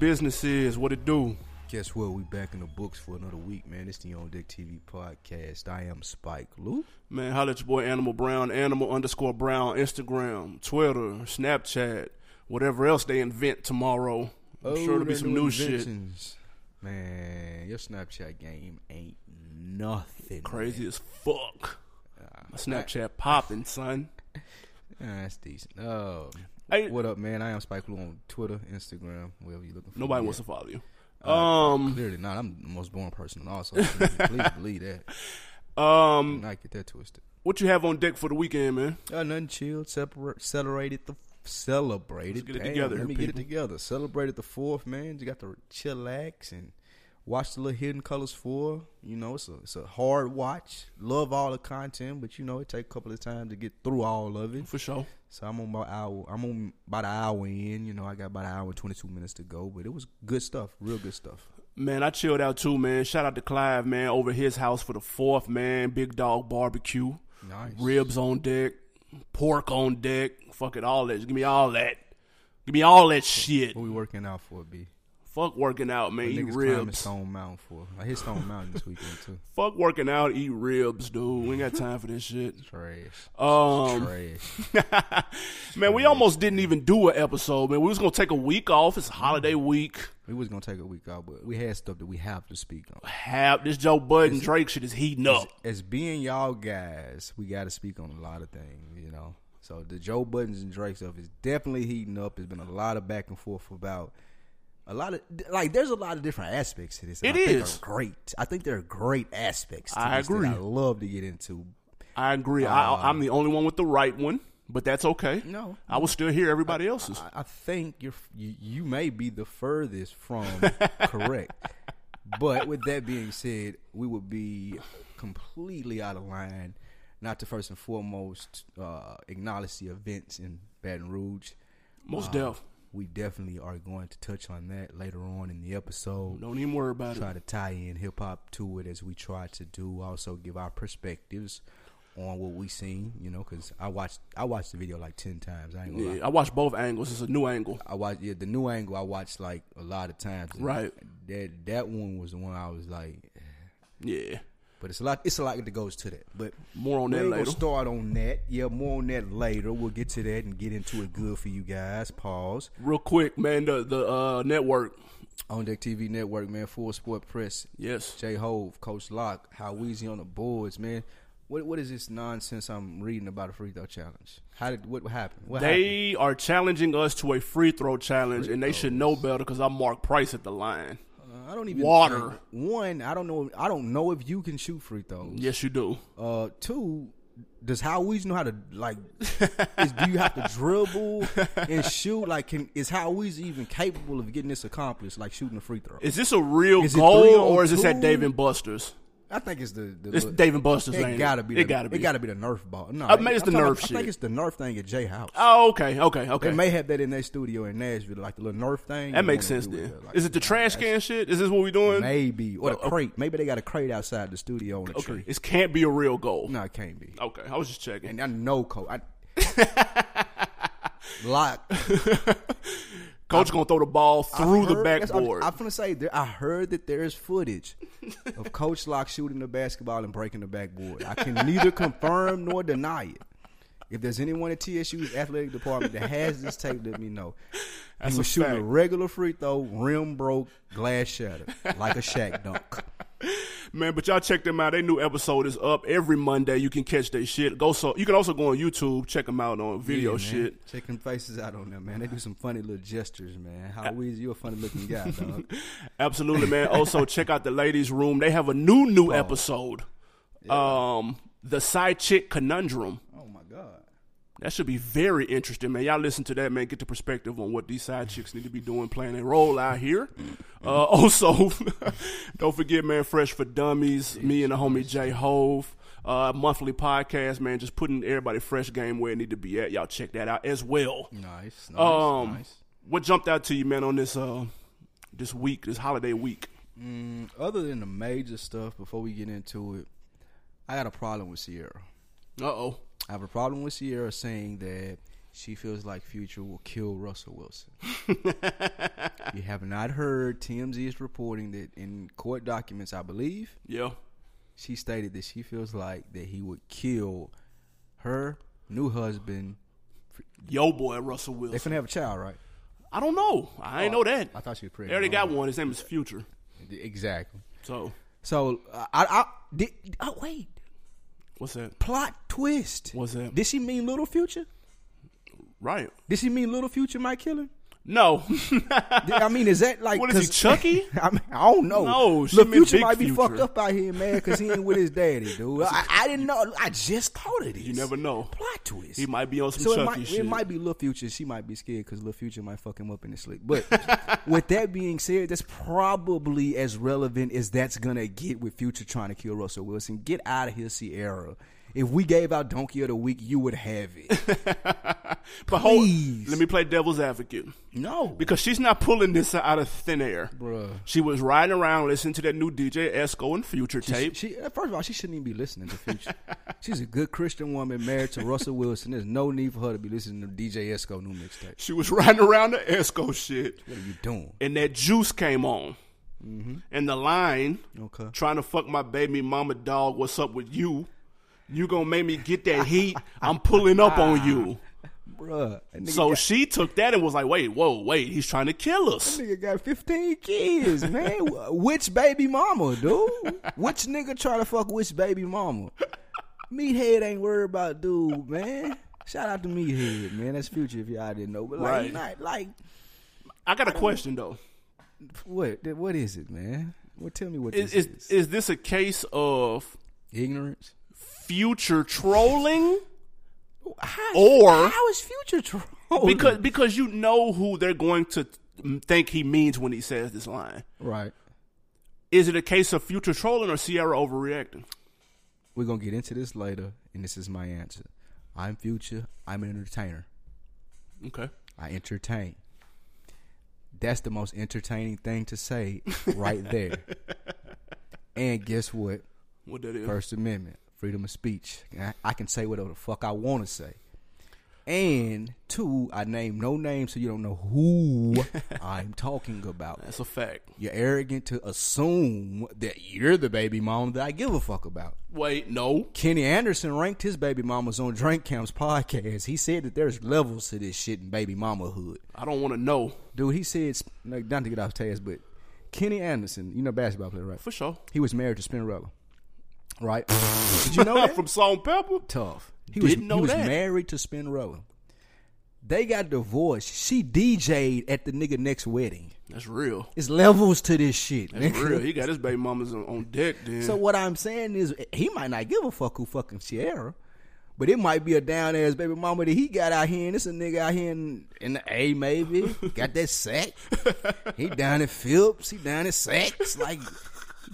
business is, what it do. Guess what? We back in the books for another week, man. It's the On Deck TV podcast. I am Spike Lou. Man, holla at your boy Animal Brown, Animal underscore Brown, Instagram, Twitter, Snapchat, whatever else they invent tomorrow. I'm sure there'll be Oh, some new shit. Man, your Snapchat game ain't nothing. Crazy as fuck. man. My Snapchat popping, son. Ah, that's decent. Oh, Hey, what up, man? I am Spike Lou on Twitter, Instagram, wherever you're looking for. nobody me wants to follow you. Uh, Um, clearly not. I'm the most boring person on also. Please believe that. Um, not get that twisted. what you have on deck for the weekend, man? Uh, nothing chilled. Separate, celebrated the celebrated. Let's get it Damn, together Let me get it together. Celebrated the fourth man. You got to chillax and watch the little Hidden Colors four. You know, it's a it's a hard watch. Love all the content, but you know it take a couple of times to get through all of it. For sure. So I'm on about hour. I'm on about an hour in. You know, I got about an hour and twenty two minutes to go, but it was good stuff. Real good stuff. Man, I chilled out too, man. Shout out to Clive, man, over his house for the fourth, man. Big dog barbecue. Nice. Ribs on deck, pork on deck. Fuck it, all that. Give me all that. Give me all that shit. What we working out for, B? Fuck working out, man. Eat ribs. Stone Mountain for? I hit Stone Mountain this weekend too. Fuck working out, eat ribs, dude. We ain't got time for this shit. Trash. Um, Trash. man, we almost didn't even do an episode, man. We was gonna take a week off. It's holiday week. We was gonna take a week off, but we had stuff that we have to speak on. Have this Joe Budden Drake shit is heating up. As being y'all guys, we got to speak on a lot of things, you know. So the Joe Buddens and Drake stuff is definitely heating up. There's been a lot of back and forth about a lot of like. There's a lot of different aspects to this. It I is. great. I think there are great aspects. To I agree. I love to get into. I agree. I, I'm the only one with the right one, but that's okay. No. I will still hear everybody else's. I, I think you're you, you may be the furthest from correct. But with that being said, we would be completely out of line not to first and foremost uh, acknowledge the events in Baton Rouge. Most Uh, def. We definitely are going to touch on that later on in the episode. Don't even worry about it. Try to tie in hip hop to it as we try to do. Also, give our perspectives on what we seen. You know, because I watched I watched the video like ten times. I ain't gonna lie. Yeah, I watched both angles. It's a new angle. I watched yeah the new angle. I watched like a lot of times. Right. That that one was the one I was like, Yeah. But it's a lot. It's a lot that goes to that. But More on that later. gonna start on that. Yeah, more on that later. We'll get to that and get into it good for you guys. Pause. Real quick, man, the the uh, network. On Deck TV Network, man. Full Sport Press. Yes. J Hove, Coach Lock, How Weezy on the boards, man. What what is this nonsense I'm reading about a free throw challenge? How did what happened? What happened? They are challenging us to a free throw challenge, and they should know better because I'm Mark Price at the line. I don't even Water. one, I don't know. I don't know if you can shoot free throws. Yes, you do. Uh, two, does How Weezy know how to like? is, do you have to dribble and shoot? Like, can is How Weezy even capable of getting this accomplished? Like shooting a free throw? Is this a real Is goal or is this at? Dave and Buster's? I think it's the, the It's look- Dave and Buster's. Thing. It gotta be. It the, gotta be. It gotta be the Nerf ball. No, I mean, it's I'm the Nerf I shit. think it's the Nerf thing at J House. Oh, okay, okay, okay. They may have that in their studio in Nashville, like the little Nerf thing. that makes sense then. with like- Is it the trash can shit? Is this what we're doing? Maybe or the Oh, oh. crate. Maybe they got a crate outside the studio on the Okay, tree. this can't be a real goal. No, it can't be. Okay, I was just checking. And I know, coach. I, Lock Coach gonna throw the ball through the heard- I'm- backboard. I'm, gonna say there, I heard that there is footage of Coach Lock shooting the basketball and breaking the backboard. I can neither confirm nor deny it. If there's anyone at TSU's athletic department that has this tape, let me know. That's he was a shooting a regular free throw, rim broke, glass shattered, like a Shaq dunk. Man, but y'all check them out. Their new episode is up every Monday. You can catch their shit. Go so you can also go on YouTube, check them out on video Yeah, shit. Check them faces out on them, man. They do some funny little gestures, man. How Weezy, you a funny looking guy, dog. Absolutely, man. Also, check out the ladies' room. They have a new new episode. Um, the side chick conundrum. Oh my. That should be very interesting, man. Y'all listen to that, man. Get the perspective on what these side chicks need to be doing, playing their role out here. Uh, also, don't forget, man, Fresh for Dummies, me and the homie J Hove. Uh, monthly podcast, man, just putting everybody fresh game where it need to be at. Y'all check that out as well. Nice, nice, Um, nice. what jumped out to you, man, on this uh this week, this holiday week? Mm, other than the major stuff, before we get into it, I got a problem with Ciara. Uh oh. I have a problem with Ciara saying that she feels like Future will kill Russell Wilson. you have not heard TMZ is reporting that in court documents, I believe, Yeah. she stated that she feels like that he would kill her new husband. Yo, boy, Russell Wilson. They finna have a child, right? I don't know. I ain't know that. I thought she was They already got one. His name is Future. Exactly. So, So uh, I, I did. Oh wait, what's that? plot twist. What's that? Did she mean Little Future? Right. Did she mean Little Future might kill him? No. I mean, is that like What is he, Chucky? I, mean, I don't know. No, Lil Future might be Future. fucked up out here, man, because he ain't with his daddy, dude. I, I didn't know. I just thought of this. you never know. Plot twist. He might be on some so it Chucky might, shit. it might be Lil Future. She might be scared because Lil Future might fuck him up in his sleep. But with that being said, that's probably as relevant as that's gonna get with Future trying to kill Russell Wilson. Get out of here, Ciara. If we gave out Donkey of the Week, you would have it. but hold, please. let me play devil's advocate. no, Because she's not pulling this out of thin air. bruh. She was riding around listening to that new DJ Esco and Future tape. She, uh, first of all, she shouldn't even be listening to Future. She's a good Christian woman married to Russell Wilson. There's no need for her to be listening to DJ Esco new mixtape. She was riding around the Esco shit. What are you doing? And that juice came on. And the line, Okay. trying to fuck my baby mama dog, what's up with you? You gonna make me get that heat? I'm pulling up on you. Bruh. So got, she took that and was like, wait, whoa, wait, he's trying to kill us. nigga got 15 kids, man. which baby mama, dude? Which nigga trying to fuck which baby mama? Meathead ain't worried about dude, man. Shout out to Meathead, man. That's future if y'all didn't know. But like, Right. not like I got a question though. what? What is it, man? Well, Tell me what Is, this is is. is this a case of Ignorance. Future trolling? How, Or- how is future trolling? Because because you know who they're going to think he means when he says this line. right. Is it a case of future trolling or Ciara overreacting? We're gonna get into this later, and this is my answer. I'm future. I'm an entertainer. Okay. I entertain. That's the most entertaining thing to say right there. and guess what? What that is? First Amendment, freedom of speech. I, I can say whatever the fuck I want to say. And two, I name no names so you don't know who I'm talking about. That's a fact. You're arrogant to assume that you're the baby mom that I give a fuck about. Wait, no. Kenny Anderson ranked his baby mamas on Drink Champs' podcast. He said that there's levels to this shit in baby mamahood. I don't want to know Dude, he said, not to get off task, but Kenny Anderson, you know basketball player, right? for sure. He was married to Spinderella, right? Did you know that? From Salt Pepper? Tough. He Didn't was, know he was that. married to Spinderella. They got divorced. She DJ'd at the nigga next wedding. That's real. It's levels to this shit. That's nigga. real. He got his baby mamas on, on deck then. So what I'm saying is, he might not give a fuck who fucking Ciara, but it might be a down ass baby mama that he got out here, and it's a nigga out here in, in the A maybe got that sack. he down at Phipps, he down at Saks, like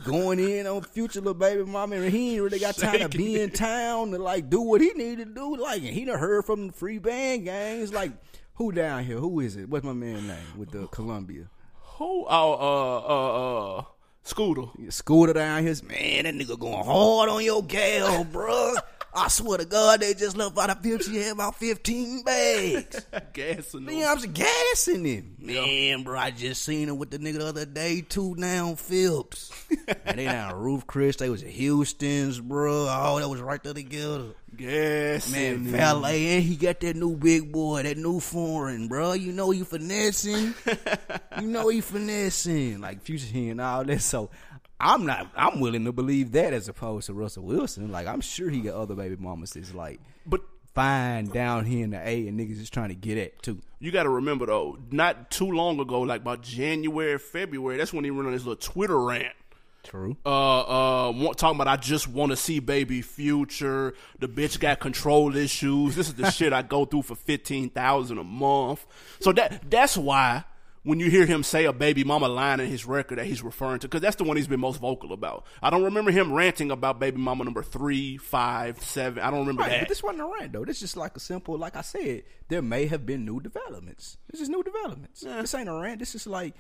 going in on future little baby mama, and he ain't really got time to be in town to like do what he need to do. Like and he done heard from the free band gangs, like. Who down here? Who is it? What's my man name with the Columbia? Who? Oh, uh, uh, uh, Scooter. Scooter down here, man, that nigga going hard on your gal, bruh. I swear to God, they just left out of 50, she had about 15 bags. Gassing them. Man, them. I was gassing him. Man, bro, I just seen him with the nigga the other day, two down Phipps. and they down Ruth's Chris, they was at Houston's, bro. Oh, that was right there together. Gassing Man, them. valet, and he got that new big boy, that new foreign, bro. You know you finessing. you know he finessing. Like Future here and all that. So I'm not I'm willing to believe that as opposed to Russell Wilson. Like I'm sure he got other baby mamas that's like But fine down here in the A and niggas is trying to get at too. you got to remember though, not too long ago, like about January, February, that's when he went on his little Twitter rant. True. Uh, uh, talking about I just want to see baby future. The bitch got control issues. This is the shit I go through for fifteen thousand a month. So that that's why when you hear him say a baby mama line in his record that he's referring to, because that's the one he's been most vocal about. I don't remember him ranting about baby mama number three, five, seven. I don't remember Right, that. but this wasn't a rant though. This is just like a simple, like I said, there may have been new developments. This is new developments. This ain't a rant. This is like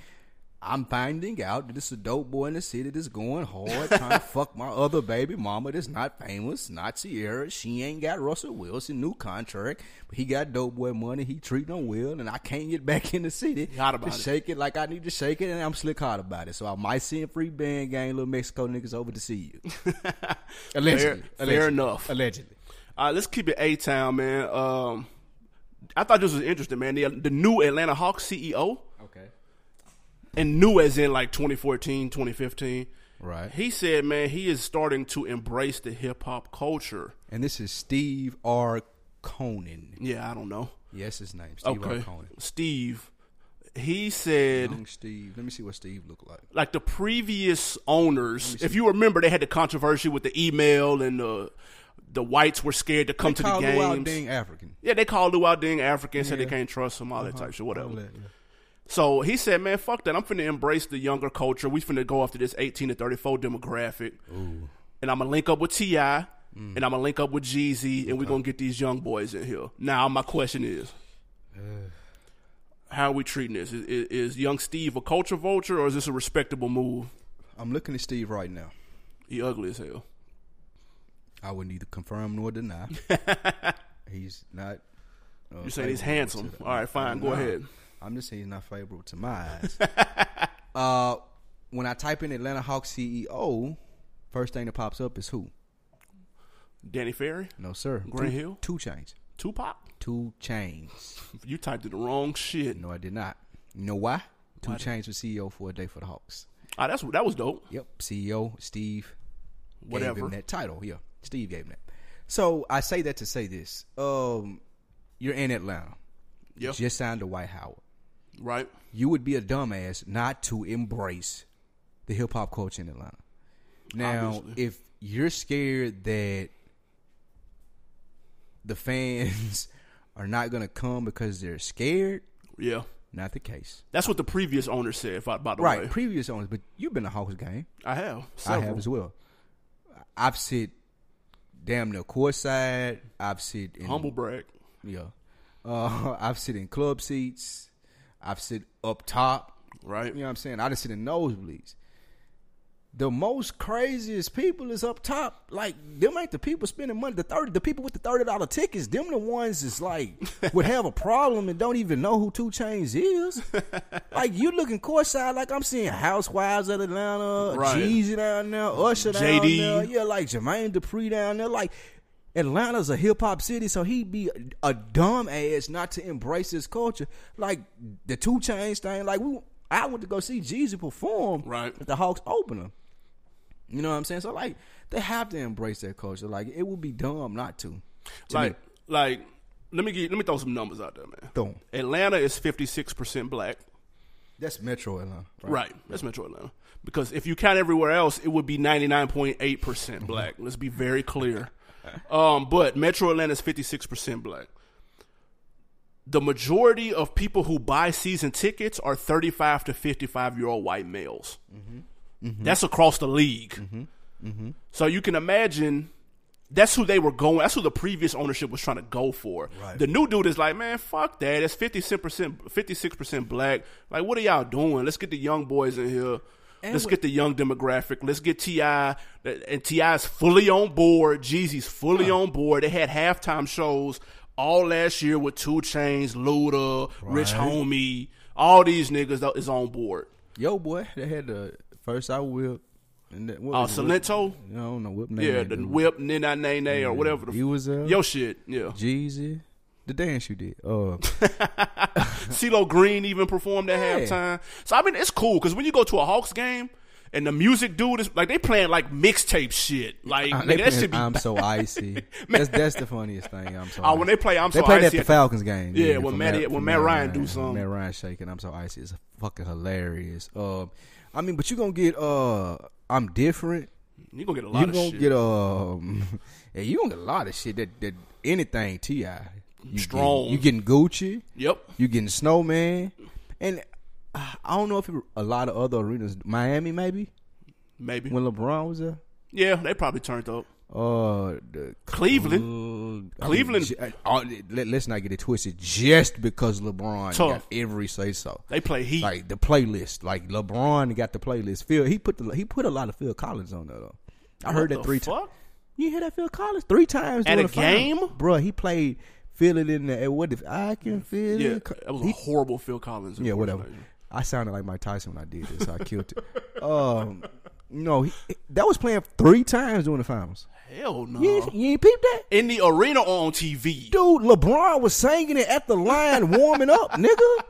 I'm finding out that a dope boy in the city that's going hard, trying to fuck my other baby mama that's not famous, not Ciara. She ain't got Russell Wilson, new contract, but he got dope boy money. He treating them well, and I can't get back in the city Hot about to it. shake it like I need to shake it, and I'm slick hot about it. So I might send free band gang, little Mexico niggas over to see you. Allegedly, Fair- fair enough. Allegedly. All right, let's keep it A Town, man. Um, I thought this was interesting, man. The, the new Atlanta Hawks CEO, Okay. And new as in like 2014, 2015. Right. He said, man, he is starting to embrace the hip hop culture. And this is Steve R. Koonin. Yeah, I don't know. Yes, his name. Steve R. okay, Koonin. Steve. He said, Young Steve. Let me see what Steve looked like. like the previous owners, if you remember, they had the controversy with the email and the the whites were scared to come to the Called Luol games. Deng African. Yeah, they called Luol Deng African, said they can't trust him, all that Uh-huh. type shit, whatever. That, yeah. So he said, "Man, fuck that. I'm finna embrace the younger culture. We finna go after this 18 to 34 demographic, and I'm gonna link up with T.I., Mm. and I'm gonna link up with Jeezy, and we're gonna get these young boys in here." Now, my question is, how are we treating this? Is, is, is young Steve a culture vulture, or is this a respectable move? I'm looking at Steve right now. He ugly as hell. I would neither confirm nor deny. he's not. Uh, You saying he's handsome? All right, fine. Go ahead. I'm just saying he's not favorable to my eyes. uh, when I type in Atlanta Hawks CEO, first thing that pops up is who? Danny Ferry, No, sir. Grant two, Hill? 2 Chainz. Tupac. 2 Chainz. You typed in the wrong shit. No, I did not. You know why? Two Why? chains was CEO for a day for the Hawks. Ah, that's that was dope. Yep, CEO Steve. Whatever. Gave him that title. Yeah, Steve gave him that. So I say that to say this. Um, you're in Atlanta. Yep. Just signed to Dwight Howard. Right. You would be a dumbass not to embrace the hip hop culture in Atlanta. Now, Obviously. if you're scared that the fans are not going to come because they're scared, Yeah. not the case. That's what the previous owner said. By, by the Right, way, previous owners, but you've been a Hawks game. I have. I have as well. I've sit damn near courtside. I've sit in Humble brag. Yeah, uh, I've sit in club seats. I've sit up top. Right. You know what I'm saying? I just sit in nosebleeds. The most craziest people is up top. Like them ain't the people spending money. The thirty, the people with the thirty dollar tickets. Them the ones is like would have a problem and don't even know who 2 Chainz is. like you looking courtside, like I'm seeing Housewives of Atlanta, Right. Jeezy down there, Usher down JD. there, yeah, like Jermaine Dupri down there, like. Atlanta's a hip hop city, so he'd be a, a dumb ass not to embrace this culture. Like the 2 Chainz thing, like we, I went to go see Jeezy perform Right. at the Hawks opener. You know what I'm saying? So like they have to embrace that culture. Like it would be dumb not to. to Like, me. like, let me get, let me throw some numbers out there, man. Boom. Atlanta is fifty six percent black. That's Metro Atlanta, Right. That's Metro Atlanta. Because if you count everywhere else, it would be ninety nine point eight percent black. Let's be very clear. Um, but Metro Atlanta is fifty six percent black. The majority of people who buy season tickets are thirty five to fifty five year old white males. Mm-hmm. Mm-hmm. That's across the league. Mm-hmm. So you can imagine that's who they were going. That's who the previous ownership was trying to go for. Right. The new dude is like, man, fuck that. It's fifty percent, fifty six percent black. Like, what are y'all doing? Let's get the young boys in here. And Let's get the young demographic. Let's get T.I., and T.I.'s fully on board. Jeezy's fully on board. They had halftime shows all last year with 2 Chainz, Luda, Rich Homie. All these niggas is on board. Yo, boy, they had the first I. And that, what Uh, was it? Whip- Silentó, I don't know whip name. yeah, the whip, Nina Nene, or whatever. The He was uh, Yo shit, yeah. Jeezy. The dance you did. Uh, CeeLo Green even performed at Yeah. halftime. So I mean, it's cool because when you go to a Hawks game and the music dude is like they playing like mixtape shit, like Uh, nigga, that should be. I'm so icy. that's that's the funniest thing. I'm so. Oh, when they play, I'm they so played icy at the Falcons game. Yeah, when from Matty- when Matt Ryan do something. Matt Ryan shaking. I'm so icy. It's fucking hilarious. Uh, I mean, but you gonna get uh, I'm different. You gonna get a lot You of gonna shit. get um, yeah, you gonna get a lot of shit that that anything Ti. You Strong. Getting, you getting Gucci. yep. You getting Snowman, and uh, I don't know if it, a lot of other arenas, Miami maybe Maybe. when LeBron was there. yeah, they probably turned up. Uh, the Cleveland. I mean, Cleveland- uh, let, us not get it twisted. Just because LeBron Tough. got every say so. They play Heat. Like the playlist, like LeBron got the playlist. Phil, he put the he put a lot of Phil Collins on there though. I heard What that the three times. You hear that Phil Collins three times At a game? Bruh, He played "Feel It in the What if I can feel Yeah, it?" that was a He- horrible Phil Collins. yeah, whatever. I sounded like Mike Tyson when I did this. So I killed it. Um, no, he, that was playing three times during the finals. Hell no. You, ain't, you ain't peeped that? In the arena or on TV. Dude, LeBron was singing it at the line, warming up, nigga.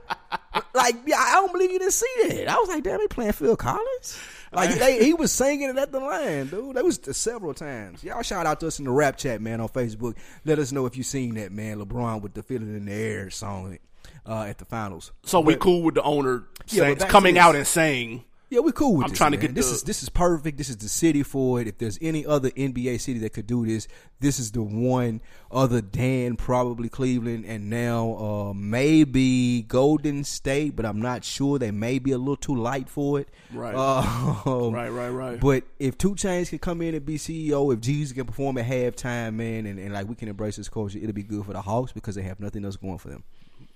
Like, yeah, I don't believe you didn't see that. I was like, damn, he playing Phil Collins. Like, they, he was singing it at the line, dude. That was several times. Y'all shout out to us in the rap chat, man, on Facebook. Let us know if you seen that, man. LeBron with the "Feeling in the Air" song uh, at the finals. So we cool with the owner saying, but coming out and saying, Yeah, we're cool with this. I'm this. trying to man. get this the- is this is perfect. This is the city for it. If there's any other NBA city that could do this, this is the one. Other than probably Cleveland and now uh, maybe Golden State, but I'm not sure. They may be a little too light for it. Right. Um, right, right, right. But if 2 Chainz can come in and be CEO, if Jeezy can perform at halftime, man, and, and like we can embrace this culture, it'll be good for the Hawks because they have nothing else going for them.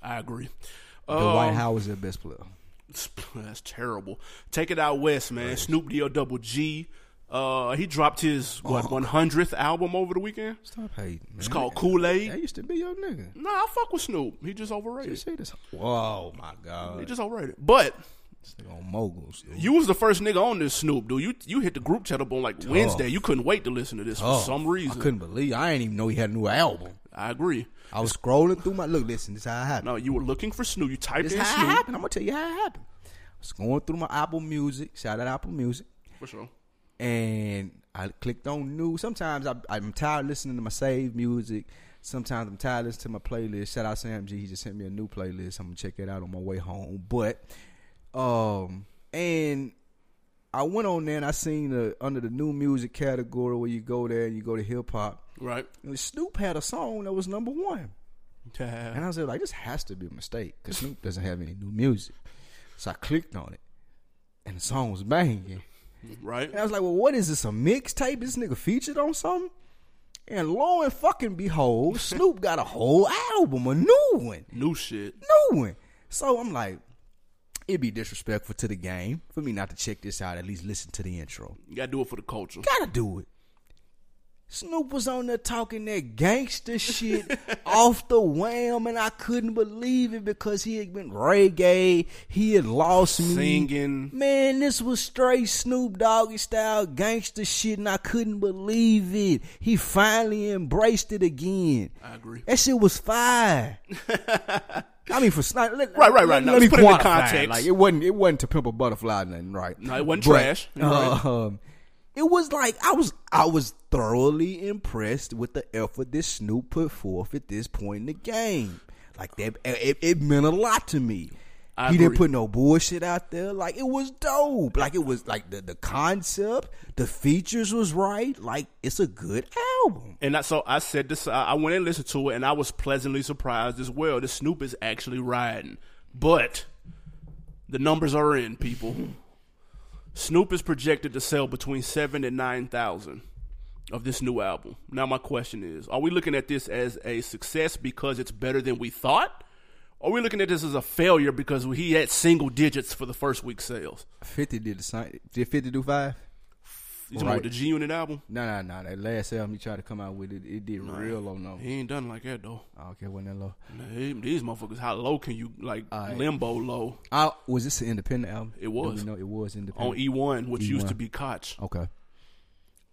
I agree. Dwight Um, Howard's their best player. That's terrible. Take it out west, man. Snoop D O double G. Uh, he dropped his what one hundredth album over the weekend. Stop hating, man. It's called Kool That Aid. used to be your nigga. Nah, I fuck with Snoop. He just overrated You say this? Whoa, my god. He just overrated. But This nigga on moguls. dude. you was the first nigga on this Snoop, dude. You you hit the group chat up on like Wednesday. You couldn't wait to listen to this Oh, for some reason. I couldn't believe. I didn't even know he had a new album. I agree. I was scrolling through my look. Listen, this is how it happened. No, you were looking for Snoop. You typed This in how it Snoop. happened. I'm gonna tell you how it happened. I was going through my Apple Music. Shout out Apple Music. For sure. and I clicked on new. Sometimes I, I'm tired listening to my saved music. Sometimes I'm tired listening to my playlist. Shout out Sam G. He just sent me a new playlist. I'm gonna check it out on my way home. But, um, and I went on there and I seen the under the new music category where you go there and you go to hip hop. Right. And Snoop had a song that was number one, and I was like, this has to be a mistake because Snoop doesn't have any new music. So I clicked on it, and the song was banging. Right. And I was like, well, what is this? A mixtape? This nigga featured on something? And lo and fucking behold, Snoop got a whole album, a new one, New shit. new one. So I'm like, it'd be disrespectful to the game for me not to check this out. At least listen to the intro. You gotta do it for the culture. Gotta do it. Snoop was on there talking that gangster shit off the wham, and I couldn't believe it because he had been reggae. He had lost me. Singing. Man, this was straight Snoop Doggy style gangster shit, and I couldn't believe it. He finally embraced it again. I agree. That shit was fire. I mean, for let, Right, right, right. Let, Now, let me put it in context. Like it wasn't, it wasn't to pimp a butterfly, or nothing, right? No, it wasn't But, trash. You're right. Um, it was like I was, I was thoroughly impressed with the effort that Snoop put forth at this point in the game. Like that, it, it meant a lot to me. I he didn't put no bullshit out there. Like it was dope. Like it was like the the concept, the features was right. Like it's a good album. And I, so I said this. I went and listened to it, and I was pleasantly surprised as well. The Snoop is actually riding, but the numbers are in. People, Snoop is projected to sell between seven and nine thousand of this new album. Now, my question is: Are we looking at this as a success because it's better than we thought? Or are we looking at this as a failure because he had single digits for the first week sales? Fifty did the same. Did Fifty do five? You talking about the G Unit album? No, no, no. That last album he tried to come out with it, it did real low no. He ain't done like that though. I don't wasn't that low? Hey, these motherfuckers, how low can you like Alright. limbo low Uh, was this an independent album? It was. No, it was independent. on. E1, which used E1. to be Koch? Okay.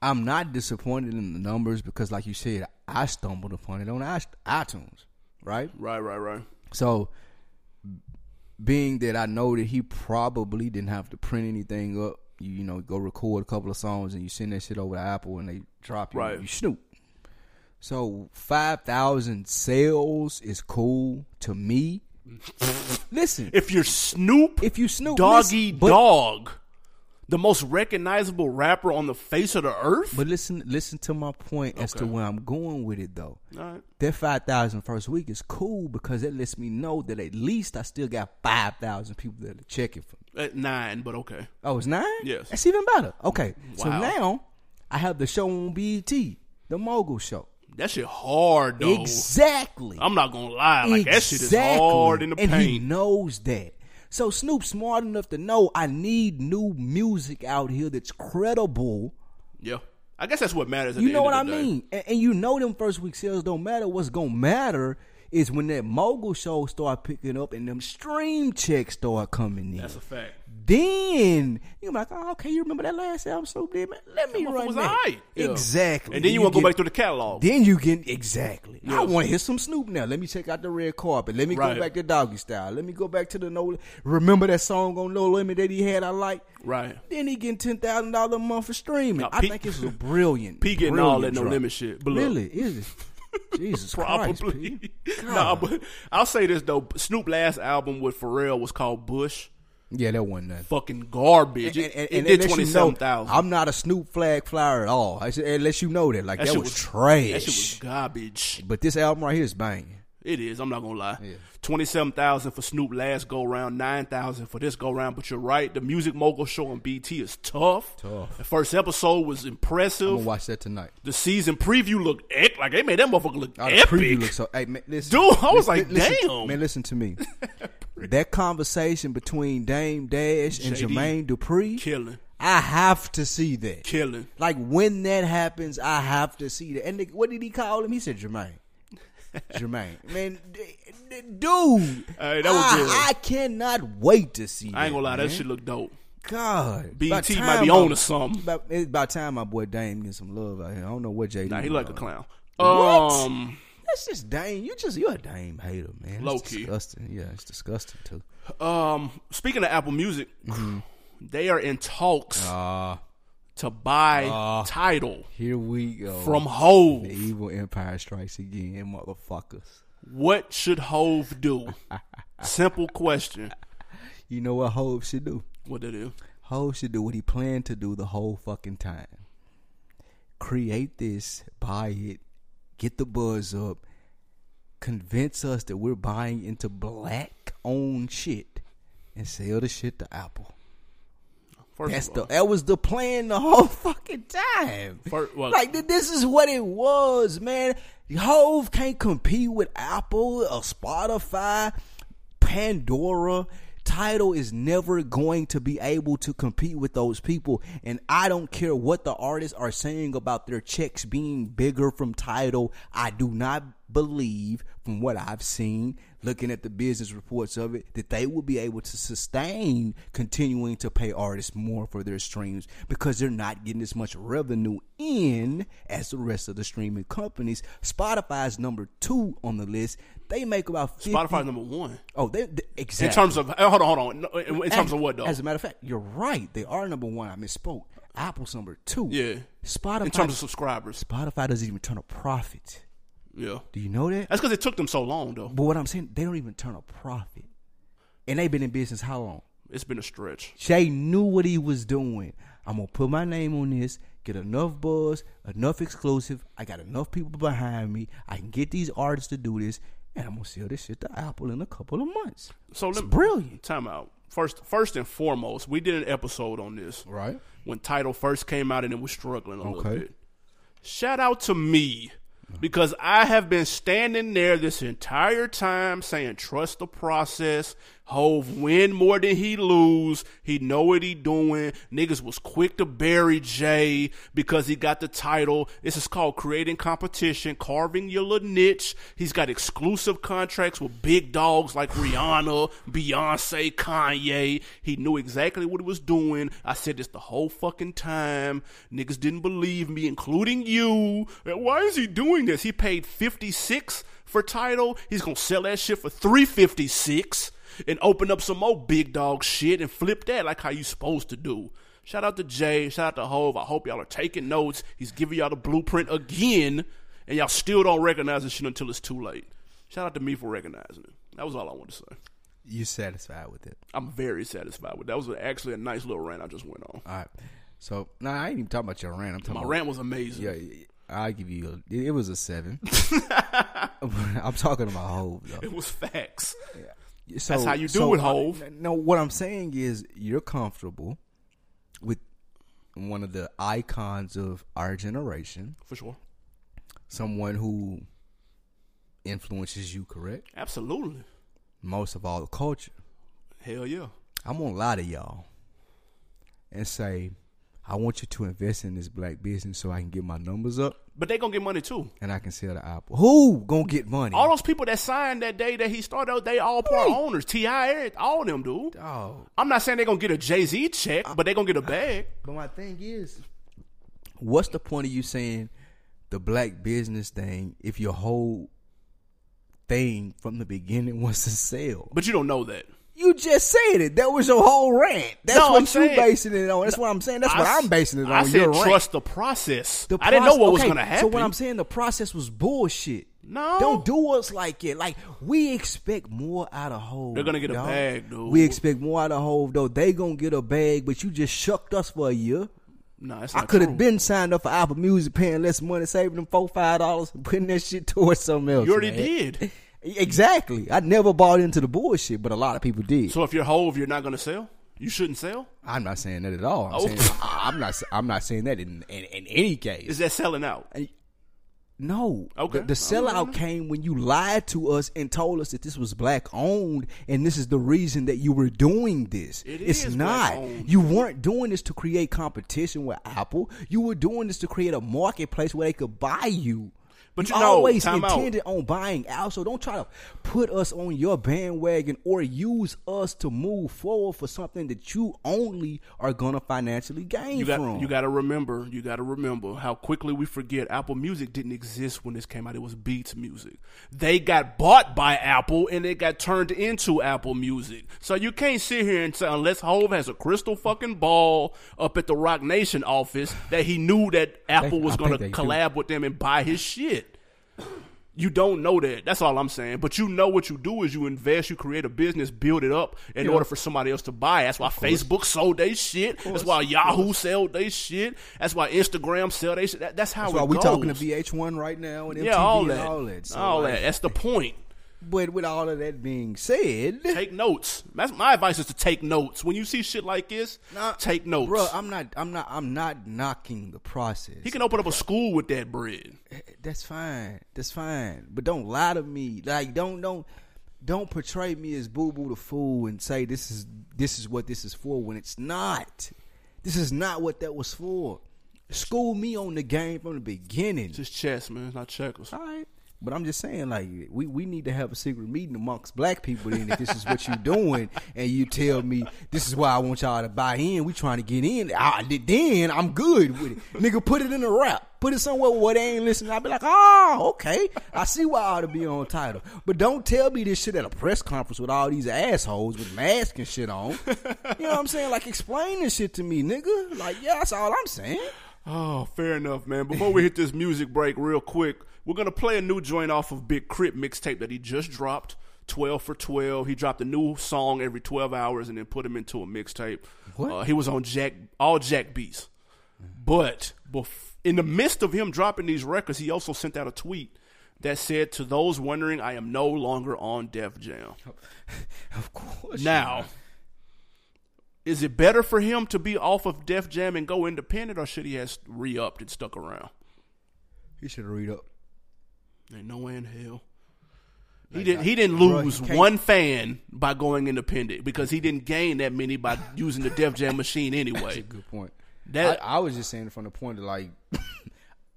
I'm not disappointed in the numbers because, like you said, I stumbled upon it on iTunes, right? Right, right, right. So, being that I know that he probably didn't have to print anything up, you, you know, go record a couple of songs and you send that shit over to Apple and they drop you, Right. you snoop. So, 5,000 sales is cool to me. Listen, If you're Snoop, if you snoop, Doggy listen, but- Dog, the most recognizable rapper on the face of the earth. But listen, listen to my point as to Okay. where I'm going with it, though. Right. That 5,000 first week is cool because it lets me know that at least I still got 5,000 people that are checking for me. At nine, but okay. Oh, it's nine? Yes. That's even better. Okay. So now I have the show on BET, the Mogul Show. That shit hard though. Exactly. I'm not gonna lie, like that shit is hard in the and he knows that. So Snoop smart enough to know I need new music out here that's credible. Yeah, I guess that's what matters. At You the know end what I of the day. mean? And, and you know them first week sales don't matter. What's gonna matter is when that mogul show start picking up and them stream checks start coming in. That's a fact. then you're like, oh, okay, you remember that last album Snoop did, man? Let me That run was that. Yeah. Exactly. And then you, want to go back through the catalog. Then you get exactly. Yeah. I want to hear some Snoop now. Let me check out the red carpet. Let me Right. go back to Doggy Style. Let me go back to the no. Remember that song on No Limit that he had? I like. right. Then he getting ten thousand dollars a month for streaming. Now, I P- think it's a brilliant. P getting all that no limit shit. Really? Is it? Jesus Probably. P. nah, but I'll say this though. Snoop last album with Pharrell was called Bush. Yeah, that wasn't nothing. Fucking garbage. It, it did unless you twenty know. I'm not a Snoop flag flyer at all. I said, unless you know that, like that, shit was, trash. That shit was garbage. but this album right here is banging. It is. I'm not gonna lie. Yeah. Twenty seven thousand for Snoop last go round, nine thousand for this go round. But you're right. The Music Mogul show on BT is tough. Tough. The first episode was I'm impressive. gonna watch that tonight. the season preview looked ec- like they made that motherfucker look Oh, the epic. preview looks so. Hey, man, listen, Dude, I was Listen- like, listen- damn. man. Listen to me. that conversation between Dame Dash and JD. Jermaine Dupri, killing, I have to see that. killing. Like when that happens, I have to see that. And the, what did he call him? He said Jermaine. Jermaine, man, d- d- dude, Hey, that was I, good. I cannot wait to see. I ain't gonna lie, man. that shit look dope. God, BT might be on to something. About, it's about time my boy Dame get some love out here. I don't know what JD. Nah, he like a clown. What? Um, That's just Dame. You just you're a Dame hater, man. It's Low key. disgusting. Yeah, it's disgusting too. um. Speaking of Apple Music, they are in talks Uh to buy Uh. Tidal here we go. from Hove. the evil empire strikes again, motherfuckers. What should Hove do? Simple question. You know what Hove should do? What to do? Hove should do what he planned to do the whole fucking time. Create this, buy it, get the buzz up, convince us that we're buying into black owned shit, and sell the shit to Apple. First That's the that was the plan the whole fucking time. First- well- like this is what it was, man. Hove can't compete with Apple or Spotify, Pandora. Tidal is never going to be able to compete with those people, and I don't care what the artists are saying about their checks being bigger from Tidal. I do not believe, from what I've seen, looking at the business reports of it, that they will be able to sustain continuing to pay artists more for their streams because they're not getting as much revenue in as the rest of the streaming companies. Spotify's number two on the list. They make about 50, Spotify's number one Oh, they, they in terms of. Hold on, hold on. In, in terms of what though? As a matter of fact, you're right. They are number one. I misspoke. Apple's number two. Yeah. Spotify. in terms of subscribers. Spotify doesn't even turn a profit. Yeah. Do you know that? That's because it took them so long though. But what I'm saying, they don't even turn a profit. And they've been in business how long? It's been a stretch. Shay knew what he was doing. I'm gonna put my name on this, get enough buzz, enough exclusive. I got enough people behind me. I can get these artists to do this, and I'm gonna sell this shit to Apple in a couple of months. So It's let brilliant. Time out. First, first and foremost, we did an episode on this Right. when Tidal first came out and it was struggling a little bit. Shout out to me because I have been standing there this entire time saying trust the process. Hove win more than he lose. He know what he doing. Niggas was quick to bury Jay because he got the Tidal. This is called creating competition, carving your little niche. He's got exclusive contracts with big dogs like Rihanna, Beyonce, Kanye. He knew exactly what he was doing. I said this the whole fucking time. Niggas didn't believe me, including you. Why is he doing this? He paid 56 for Tidal. He's gonna sell that shit for 356 and open up some more big dog shit and flip that like how you supposed to do. Shout out to Jay, shout out to Hove. I hope y'all are taking notes. He's giving y'all the blueprint again, and y'all still don't recognize this shit until it's too late. Shout out to me for recognizing it. That was all I wanted to say. You satisfied with it? I'm very satisfied with that. That was actually a nice little rant I just went on. All right. So now I ain't even talking about your rant. I'm talking My about rant was amazing. Yeah, I give you. A, it was a seven. I'm talking about Hove though. It was facts. So, That's how you do so, it, Hove. No, what I'm saying is you're comfortable with one of the icons of our generation For sure. someone who influences you, correct? Absolutely. Most of all, the culture. Hell yeah. I'm gonna lie to y'all and say, I want you to invest in this black business so I can get my numbers up But they gonna get money too. and I can sell the apple. Who gonna get money? All those people that signed that day that he started out, they all part owners. T.I., Eric, all them, dude. Dog. I'm not saying they're gonna get a Jay Z check, but they gonna get a uh, bag. But my thing is, what's the point of you saying the black business thing if your whole thing from the beginning was to sell? But you don't know that. You just said it. That was your whole rant. That's No, what I'm you saying- basing it on. That's what I'm saying. That's what I'm basing it on. I said your trust the process. The I didn't know what was gonna happen. So what I'm saying, the process was bullshit. No. don't do us like it. Like we expect more out of Hove. They're gonna get a bag, dude. We expect more out of Hove, though. They gonna get a bag, but you just shucked us for a year. no, I could have been signed up for Apple Music, paying less money, saving them four five dollars, and putting that shit towards something else. You already man. did. Exactly. I never bought into the bullshit, but a lot of people did. So if you're whole, you're not gonna sell. You shouldn't sell. I'm not saying that at all. I'm, Oh. saying, I'm not. I'm not saying that in in, in any case. Is that selling out? No. Okay. The, the sellout came when you lied to us and told us that this was black owned and this is the reason that you were doing this. It it's is not. black-owned. You weren't doing this to create competition with Apple. You were doing this to create a marketplace where they could buy you. But You know, always time out. intended on buying out, so don't try to put us on your bandwagon or use us to move forward for something that you only are gonna financially gain You got from. you got to remember. You got to remember how quickly we forget Apple Music didn't exist when this came out. It was Beats Music. They got bought by Apple and it got turned into Apple Music. So you can't sit here and say unless Hove has a crystal fucking ball up at the Roc Nation office that he knew that Apple was I going to think they do. collab with them and buy his shit. You don't know that. That's all I'm saying. But you know what you do is you invest, you create a business, build it up in Yeah. order for somebody else to buy. That's why Facebook sold their shit. That's why Yahoo sold their shit. That's why Instagram sell their shit. That, that's how That's it why we goes. talking to VH1 right now and MTV yeah, all that. all that. So, all like, that. That's the point. But with all of that being said, Take notes. That's my advice is to take notes. When you see shit like this, Nah, take notes. bro, I'm not, I'm not, I'm not knocking the process. he can open up a school with that bread. Eh, eh, that's fine. That's fine. But don't lie to me. Like don't don't don't portray me as boo boo the fool and say this is this is what this is for when it's not. This is not what that was for. School me on the game from the beginning. It's just chess, man. It's not checkers. All right. But I'm just saying, like, we, we need to have a secret meeting amongst black people then if this is what you're doing and you tell me this is why I want y'all to buy in, we trying to get in. Ah, then I'm good with it. Nigga, put it in a rap. Put it somewhere where they ain't listening. I'll be like, oh, okay. I see why I ought to be on Tidal. But don't tell me this shit at a press conference with all these assholes with masks and shit on. You know what I'm saying? Like, explain this shit to me, nigga. Like, yeah, that's all I'm saying. Oh, fair enough, man. Before we hit this music break real quick, we're gonna play a new joint off of Big K.R.I.T. mixtape that he just dropped. 12 for 12. He dropped a new song every 12 hours and then put him into a mixtape. What? Uh, he was on Jack, all Jack beats. But bef- in the midst of him dropping these records, he also sent out a tweet that said, To those wondering, I am no longer on Def Jam. Of course. Now, is it better for him to be off of Def Jam and go independent, or should he have re upped and stuck around? he should read up. Ain't no way in hell. He Like, didn't. He didn't bro, he lose one fan by going independent because he didn't gain that many by using the Def Jam machine That's a anyway. good point. That I, I was just saying from the point of like,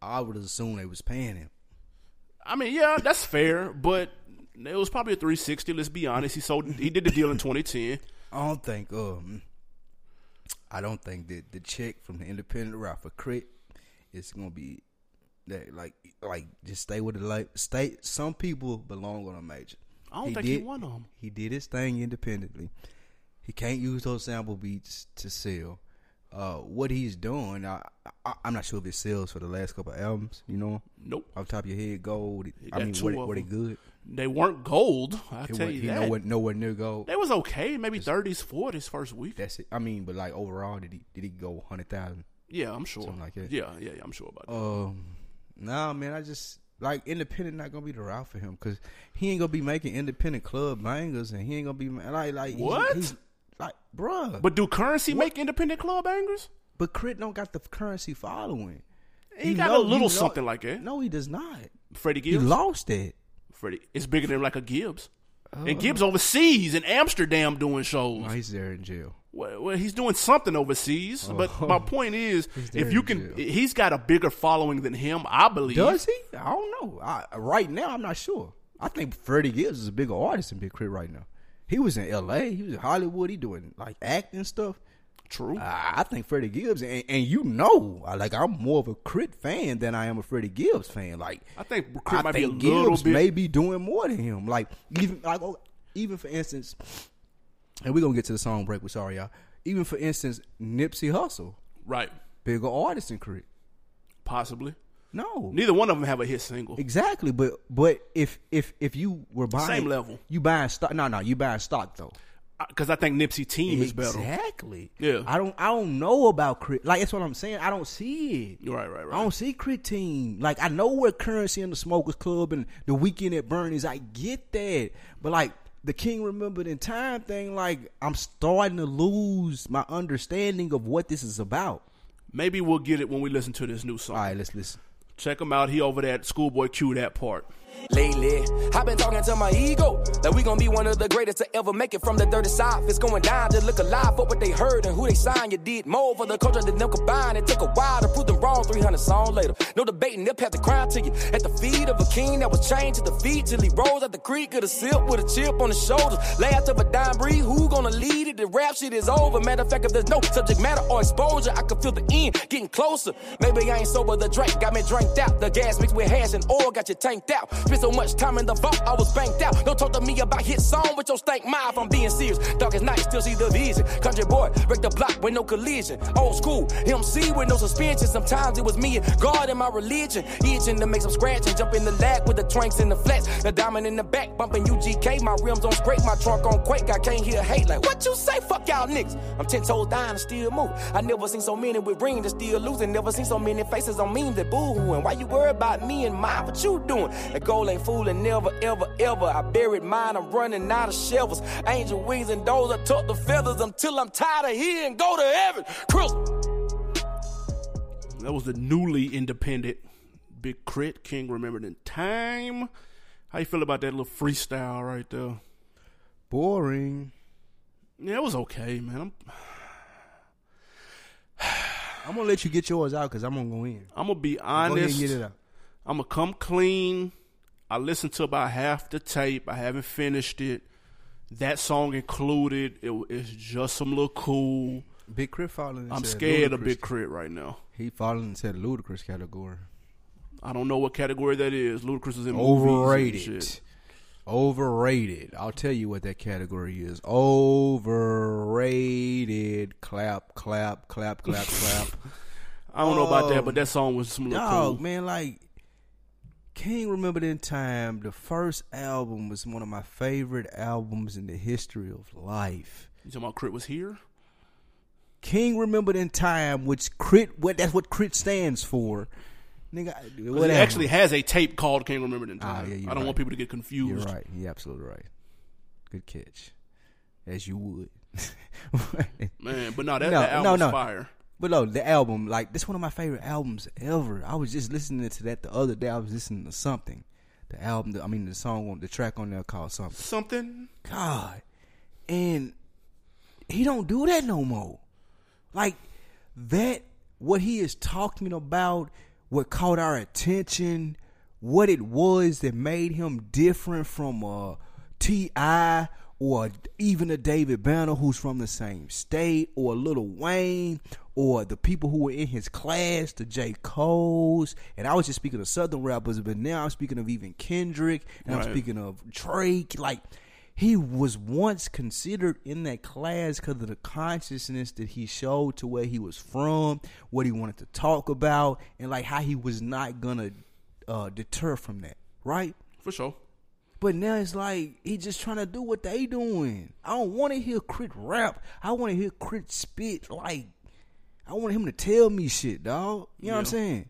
I would assume they was paying him. I mean, yeah, that's fair, but it was probably a 360. Let's be honest. He sold. He did the deal in 2010. I don't think. Um, I don't think that the check from the independent route for K.R.I.T. is gonna be that like like just stay with the like stay. Some people belong on a major. I don't think he won them. He did his thing independently. He can't use those sample beats to sell. Uh, what he's doing, I, I, I'm not sure if it sells for the last couple albums. You know, Nope. off the top of your head, gold. I mean, were were they good? They weren't gold. I He, tell you he that. nowhere, nowhere near gold. They was okay. Maybe 30s, 40s first week. That's it. I mean, but like overall, did he did he go hundred thousand? Yeah, I'm sure. Something like that. Yeah, yeah, yeah, I'm sure about that. Um, nah, man. I just like independent not gonna be the route for him because he ain't gonna be making independent club bangers and he ain't gonna be like like What? He's, like, bruh. But do Curren$y make independent club bangers? but K.R.I.T. don't got the Curren$y following. He You got know- a little know- something like that. No, he does not. Freddie He Gibbs. lost it. Freddie. It's bigger than like a Gibbs. Oh. And Gibbs overseas in Amsterdam doing shows. No, he's there in jail. Well, well, he's doing something overseas. Oh. But my point is, Oh. if you can, jail. he's got a bigger following than him, I believe. Does he? I don't know. I, right now, I'm not sure. I think Freddie Gibbs is a bigger artist than Big K.R.I.T right now. He was in L.A. He was in Hollywood. He doing like acting stuff. True. I I think Freddie Gibbs, and, and you know, like I'm more of a K.R.I.T fan than I am a Freddie Gibbs fan. Like I think K.R.I.T I might think be a little Gibbs bit. may be doing more than him. Like even like oh, even for instance, and we're gonna get to the song break. We're sorry, y'all. Even for instance, Nipsey Hussle, Right. bigger artist than K.R.I.T. Possibly. No, Neither one of them have a hit single. Exactly, but but if if if you were buying Same level. you buying stock. No, no, you buying stock though. Because I think Nipsey team is better. Exactly. Yeah. I don't I don't know about K.R.I.T. Like that's what I'm saying. I don't see it. Right, right, right. I don't see K.R.I.T team. Like I know where Curren$y in the smokers club and the weekend at Bernie's. I get that, but like the King remembered in time thing. Like I'm starting to lose my understanding of what this is about. Maybe we'll get it when we listen to this new song. All right, let's listen. Check him out. He over there at Schoolboy Q that part. Lately, I've been talking to my ego that we gon' be one of the greatest to ever make it from the dirty side. It's going down, just look alive for what they heard and who they signed. You did more for the culture than them combined. It took a while to prove them wrong. 300 songs later, no debating, they'll pass the crown to you at the feet of a king that was chained to the feet till he rose at the creek of the sip with a chip on his shoulders. Last of a dime breed, who gonna lead it? The rap shit is over. Matter of fact, if there's no subject matter or exposure, I can feel the end getting closer. Maybe I ain't sober, the drink got me dranked out. The gas mixed with hash and oil got you tanked out. Spent so much time in the vault, I was banked out. Don't talk to me about hit song with your stank mouth. I'm being serious. Dark as night, still see the vision. Country boy, break the block with no collision. Old school, MC with no suspension. Sometimes it was me and God and my religion. Itching to make some scratch and jump in the lag with the tranks in the flats. The diamond in the back, bumping UGK. My rims on scrape, my trunk on quake. I can't hear hate like, what you say? Fuck y'all niggas. I'm 10 toes down and still move. I never seen so many with rings that still losing. Never seen so many faces on memes that boo-hooing. Why you worry about me and mine? What you doing? That goal ain't fooling, never, ever, ever. I buried mine, I'm running out of shovels. Angel wings and those, I tuck the feathers until I'm tired of here and go to heaven. Chris. That was the newly independent Big K.R.I.T King remembered in time. How you feel about that little freestyle right there? Boring. Yeah, it was okay, man. I'm I'm gonna let you get yours out because I'm gonna go in. I'm gonna be Go ahead honest. and get it out. I'm gonna come clean. I listened to about half the tape. I haven't finished it. That song included. It, it's just some little cool. Big K.R.I.T falling. Into I'm scared of Big K.R.I.T right now. He falling into the ludicrous category. I don't know what category that is. Ludicrous is in Overrated. Overrated. I'll tell you what that category is. Overrated. Clap, clap, clap, clap, clap. I don't know about that, Um, but that song was some little Dog, cool. man, like King Remembered in Time, the first album was one of my favorite albums in the history of life. You talking about K.R.I.T was here? King Remembered in Time, which K.R.I.T what that's what K.R.I.T stands for. Nigga. It actually has a tape called King Remembered in Ah, Time. yeah, I don't right. want people to get confused. You're right. You're absolutely right. Good catch. As you would. Man, but no, that, No, that album no, no. fire. But no, the album, like, this one of my favorite albums ever. I was just listening to that the other day. I was listening to something. The album, I mean, the song on the track on there called something. Something. God, and he don't do that no more. Like that, what he is talking about, what caught our attention, what it was that made him different from uh, T.I. or even a David Banner who's from the same state, or a Little Wayne, or the people who were in his class, the J. Cole's. And I was just speaking of Southern rappers, but now I'm speaking of even Kendrick, and I'm speaking of Drake. Like, he was once considered in that class because of the consciousness that he showed to where he was from, what he wanted to talk about, and like how he was not gonna uh, deter from that, right? For sure. But now it's like he just trying to do what they doing. I don't want to hear K.R.I.T rap. I want to hear K.R.I.T spit. Like I want him to tell me shit, dog. You know what I'm saying?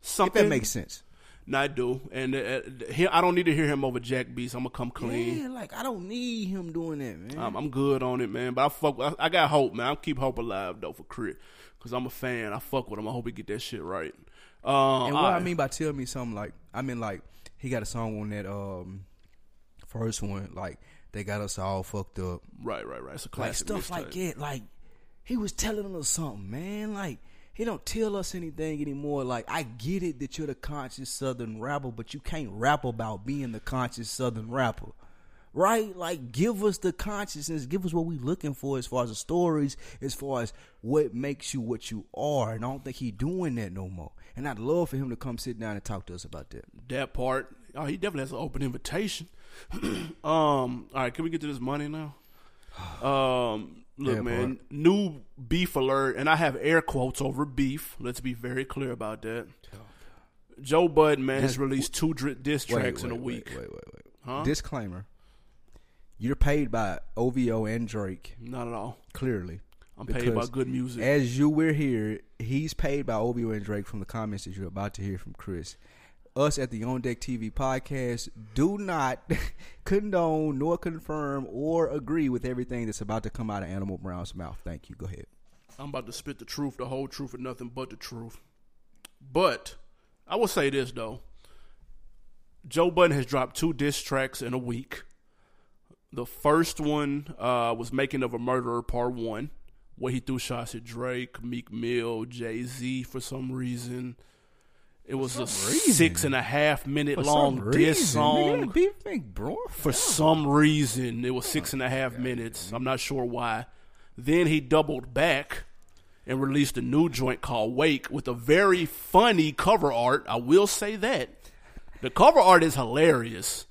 Something If that makes sense. No, I do, and uh, he, I don't need to hear him over Jack Beats. I'm gonna come clean. Yeah, like I don't need him doing that, man. I'm, I'm good on it, man. But I fuck. I, I got hope, man. I'll keep hope alive though for K.R.I.T, cause I'm a fan. I fuck with him. I hope he get that shit right. Uh, And what all I mean by tell me something like I mean like he got a song on that um first one like they got us all fucked up right, right, right. It's a like classic stuff like that like he was telling us something man like he don't tell us anything anymore like I get it that you're the conscious southern rapper but you can't rap about being the conscious southern rapper right? Like, give us the consciousness, give us what we looking for as far as the stories, as far as what makes you what you are. And I don't think he doing that no more. And I'd love for him to come sit down and talk to us about that. that part. Oh, he definitely has an open invitation. um, all right, can we get to this money now? Um, look, man, new beef alert, and I have air quotes over beef. Let's be very clear about that. Joe Budden, man, has released two dri- diss tracks in a week. Wait, wait, wait, wait. Huh? Disclaimer: You're paid by OVO and Drake. Not at all. Clearly, I'm paid by good music. As you were here, he's paid by OVO and Drake from the comments that you're about to hear from Chris. Us at the On Deck TV podcast do not condone nor confirm or agree with everything that's about to come out of Animal Brown's mouth. Thank you. Go ahead. I'm about to spit the truth, the whole truth, and nothing but the truth. But I will say this though: Joe Budden has dropped two diss tracks in a week. The first one uh, was "Making of a Murderer" Part One, where he threw shots at Drake, Meek Mill, Jay Z for some reason. It was a reason. six and a half minute For long some diss song. nigga, beef ain't bro. For some reason, it was six and a half minutes. I'm not sure why. Then he doubled back and released a new joint called Wake with a very funny cover art. I will say that. The cover art is hilarious.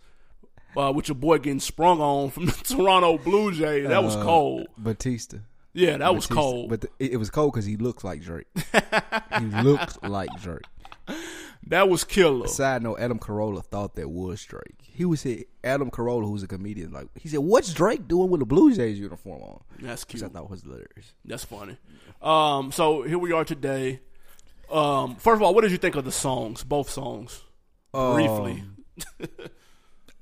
Uh, with your boy getting sprung on from the Toronto Blue Jays. That was Uh, cold. Bautista. Yeah, that was cold. But the, it, it was cold because he looks like Drake. he looks like Drake. that was killer. Side note: Adam Carolla thought that was Drake. He was say Adam Carolla, who's a comedian. Like he said, "What's Drake doing with a Blue Jays uniform on?" That's cute. I thought was hilarious. That's funny. Um, so here we are today. Um, first of all, what did you think of the songs? Both songs, briefly. Um,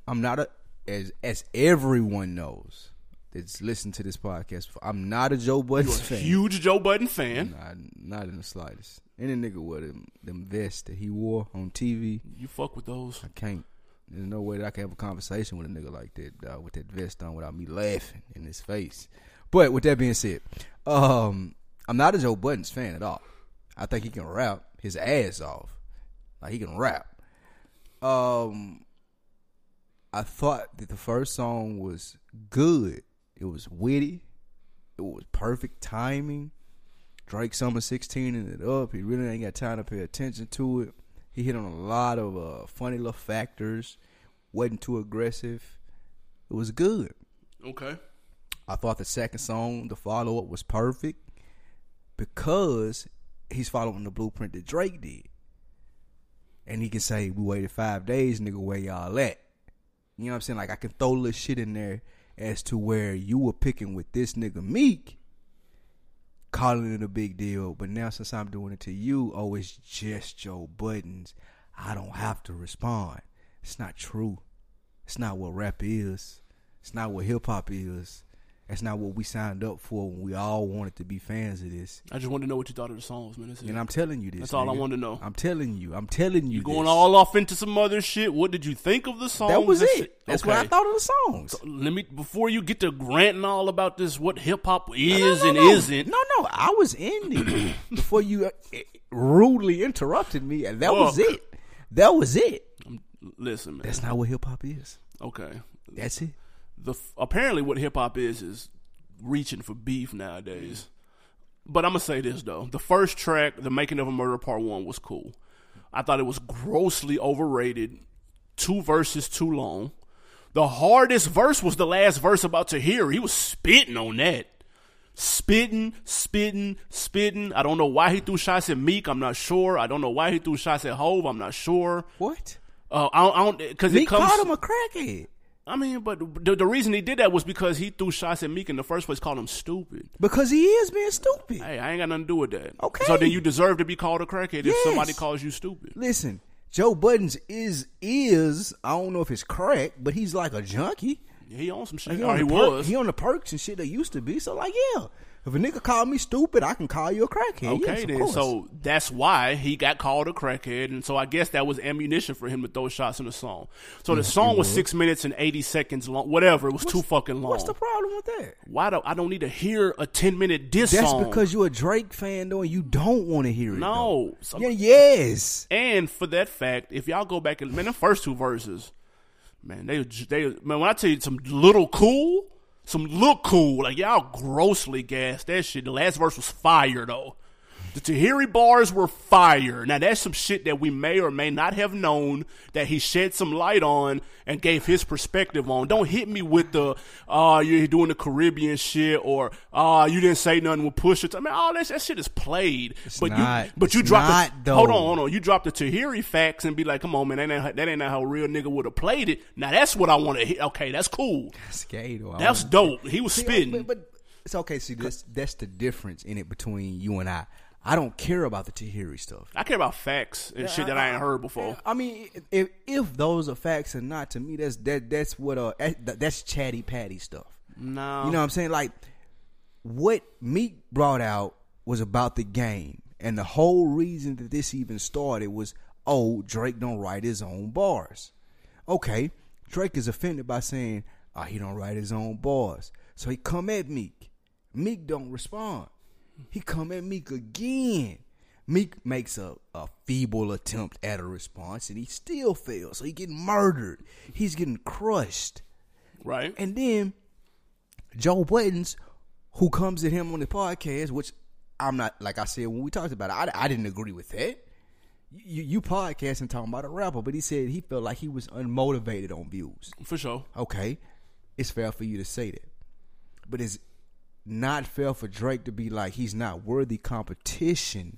I'm not a as as everyone knows that's listened to this podcast. I'm not a Joe Budden a fan. huge Joe Budden fan. Not, not in the slightest. Any nigga with them, them vests that he wore on TV, You fuck with those. I can't. There's no way that I can have a conversation with a nigga like that dog, with that vest on without me laughing in his face. But with that being said, um, I'm not a Joe Buddens fan at all. I think he can rap his ass off. Like he can rap. Um, I thought that the first song was good. It was witty. It was perfect timing. Drake Summer 16 it up. He really ain't got time to pay attention to it. He hit on a lot of uh, funny little factors. wasn't too aggressive. It was good. Okay. I thought the second song, the follow up, was perfect because he's following the blueprint that Drake did. And he can say, We waited five days, nigga, where y'all at? You know what I'm saying? Like, I can throw little shit in there as to where you were picking with this nigga Meek, calling it a big deal. But now, since I'm doing it to you, oh, it's just Joe Buddens. I don't have to respond. It's not true. It's not what rap is. It's not what hip hop is. That's not what we signed up for when we all wanted to be fans of this. I just wanted to know what you thought of the songs, man. And I'm telling you this. That's all I nigga. wanted to know. I'm telling you. I'm telling you. you going this. all off into some other shit. What did you think of the songs? That was That's it. That's what I thought of the songs. Let me before you get to ranting all about this, what hip hop No, is no, and no. isn't. No, no. I was ending before you uh, rudely interrupted me, and that was it. That was it. Listen, man. That's not what hip hop is. okay. That's it. The apparently what hip hop is is reaching for beef nowadays. But I'm gonna say this though: the first track, "The Making of a Murder" Part One, was cool. I thought it was grossly overrated. Two verses too long. The hardest verse was the last verse about to hear. He was spitting on that. Spitting, spitting, spitting. I don't know why he threw shots at Meek. I'm not sure. I don't know why he threw shots at Hove. I'm not sure. What? Uh, I don't, I don't, because it Meek comes. called him a crackhead I mean, but the, the reason he did that was because he threw shots at Meek in the first place, called him stupid. because he is being stupid. Hey, I ain't got nothing to do with that. Okay. So then you deserve to be called a crackhead if Yes. somebody calls you stupid. Listen, Joe Buddens is is I don't know if it's crack, but he's like a junkie. He on some shit. Like, he, or he the was. he on the perks and shit that used to be. So like, yeah, if a nigga call me stupid, I can call you a crackhead. Okay, yes, then. course. So that's why he got called a crackhead, and so I guess that was ammunition for him to throw shots in the song. So the song was six minutes and eighty seconds long. Whatever, it was too fucking long. what's the problem with that? why do I don't need to hear a ten minute diss That's song? because you're a Drake fan, though, and you don't want to hear it. no. Some- Yeah, yes. And for that fact, if y'all go back and man, the first two verses, man, they they man, when I tell you some little cool, some look cool, like y'all grossly gassed that shit. The last verse was fire though. The Tahiry bars were fire. Now that's some shit that we may or may not have known that he shed some light on and gave his perspective on. Don't hit me with the uh you're doing the Caribbean shit or uh you didn't say nothing with Pusha. I mean, all that, that shit is played. but not. you but you It's dropped not, the, hold on, though. hold on. You drop the Tahiry facts and be like, come on, man, that ain't, that ain't how a real nigga would have played it. Now that's what I want to hear. Okay, that's cool. Skate. or I That's dope. He was See, spitting. But, but it's okay. See, that's that's the difference in it between you and I. I don't care about the Tahiry stuff. I care about facts and shit that I ain't heard before. I mean, if if those are facts and not, to me, that's that that's what uh that's chatty patty stuff. No. You know what I'm saying? Like what Meek brought out was about the game, and the whole reason that this even started was, oh, Drake don't write his own bars. Okay, Drake is offended by saying, oh, he don't write his own bars, so he come at Meek. Meek don't respond. He come at Meek again. Meek makes a, a feeble attempt at a response, and he still fails. So he getting murdered. He's getting crushed. right? And then Joe Buddens, who comes at him on the podcast, which I'm not like I said when we talked about it, I, I didn't agree with that. You, you podcasting talking about a rapper, but he said he felt like he was unmotivated on views. For sure. Okay, it's fair for you to say that, but it's not fair for Drake to be like he's not worthy competition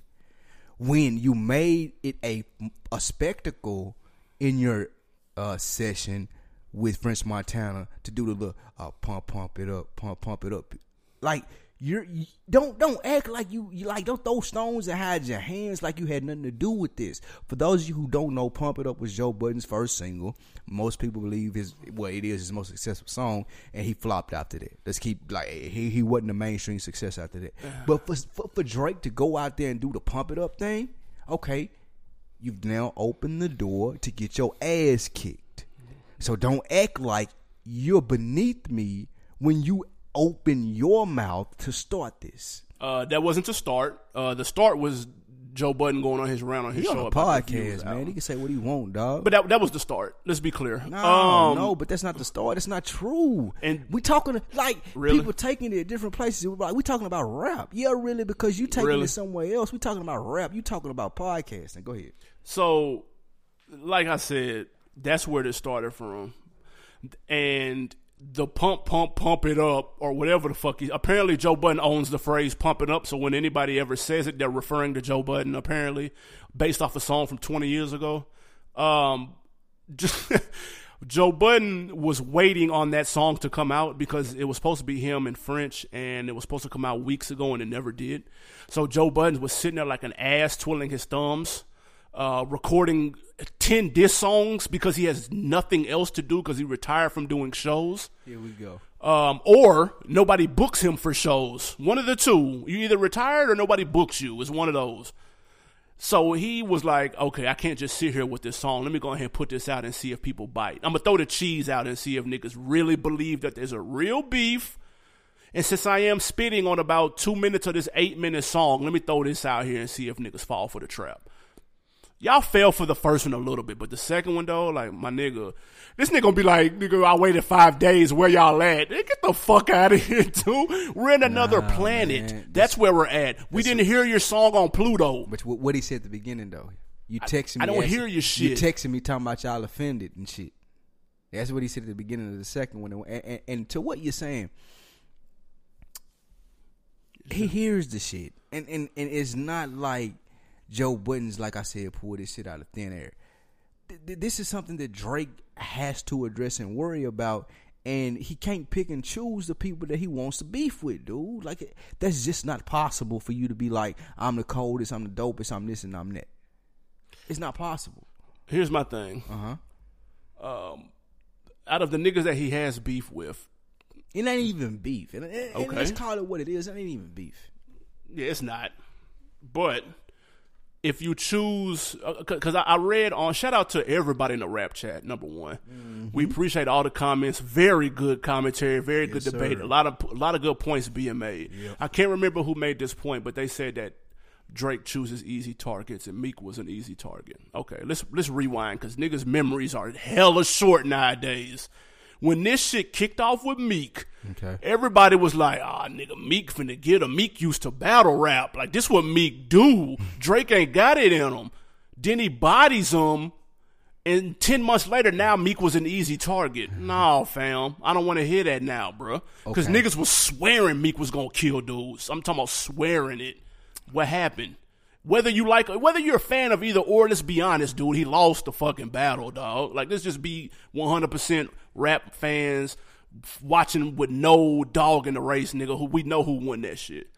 when you made it a a spectacle in your uh, session with French Montana to do the little uh, pump pump it up, pump pump it up, like. You're, you don't don't act like you, you like don't throw stones and hide your hands like you had nothing to do with this. For those of you who don't know, "Pump It Up" was Joe Budden's first single. Most people believe his well, it is his most successful song, and he flopped after that. Let's keep like he he wasn't a mainstream success after that. But for, for for Drake to go out there and do the "Pump It Up" thing, okay, you've now opened the door to get your ass kicked. So don't act like you're beneath me when you open your mouth to start this. Uh, that wasn't the start. Uh, the start was Joe Budden going on his round on his He on show a about the views podcast, man. He can say what he want, dog. But that that was the start. Let's be clear. no, um, no, but that's not the start. It's not true. And- we talking like Really? people taking it at different places. We're Like we talking about rap, yeah, really, because you taking Really? it somewhere else. We talking about rap. You talking about podcasting. Go ahead. So, like I said, that's where this started from, and the pump, pump, pump it up, or whatever the fuck. He, apparently, Joe Budden owns the phrase "pump it up." So when anybody ever says it, they're referring to Joe Budden. Apparently, based off a song from twenty years ago. Um, just, Joe Budden was waiting on that song to come out because it was supposed to be him in French and it was supposed to come out weeks ago and it never did. So Joe Budden was sitting there like an ass twirling his thumbs, uh, recording 10 diss songs because he has nothing else to do because he retired from doing shows. Here we go. Um, or nobody books him for shows. One of the two. You either retired or nobody books you. It's one of those. So he was like, okay, I can't just sit here with this song. Let me go ahead and put this out and see if people bite. I'm going to throw the cheese out and see if niggas really believe that there's a real beef. And since I am spitting on about two minutes of this eight minute song, let me throw this out here and see if niggas fall for the trap. Y'all fell for the first one a little bit, but the second one though, like my nigga, this nigga gonna be like, nigga, I waited five days. Where y'all at? Nigga, Get the fuck out of here, too. We're in another Nah, planet. man. That's where we're at. We didn't hear your song on Pluto. But what, he said at the beginning though, you texting me. I don't hear your shit. You texting me talking about y'all offended and shit. That's what he said at the beginning of the second one. And, and, and to what you're saying, he hears the shit, and and and it's not like Joe Budden's like I said, pull this shit out of thin air. Th- th- This is something that Drake has to address and worry about. And he can't pick and choose the people that he wants to beef with, dude. Like that's just not possible for you to be like, I'm the coldest, I'm the dopest, I'm this and I'm that. It's not possible. Here's my thing. Uh huh. Um, out of the niggas that he has beef with, It ain't even beef. And, and- and Okay. let's call it what it is. It ain't even beef. Yeah, it's not. But if you choose, uh, because I, I read on, shout out to everybody in the rap chat. Number one, we mm-hmm. appreciate all the comments. Very good commentary. Very good debate. sir. A lot of a lot of good points being made. I can't remember who made this point, but they said that Drake chooses easy targets and Meek was an easy target. Okay, let's let's rewind because niggas' memories are hella short nowadays. When this shit kicked off with Meek, Okay. everybody was like, ah, nigga, Meek finna get him. Meek used to battle rap. Like, this what Meek do. Drake ain't got it in him. Then he bodies him. And 10 months later, now Meek was an easy target. No, fam. I don't want to hear that now, bruh. Because Okay. niggas was swearing Meek was going to kill dudes. I'm talking about swearing it. What happened? Whether you like, whether you're a fan of either or, let's be honest, dude, he lost the fucking battle, dog. Like, let's just be 100% rap fans watching with no dog in the race, nigga, who we know who won that shit.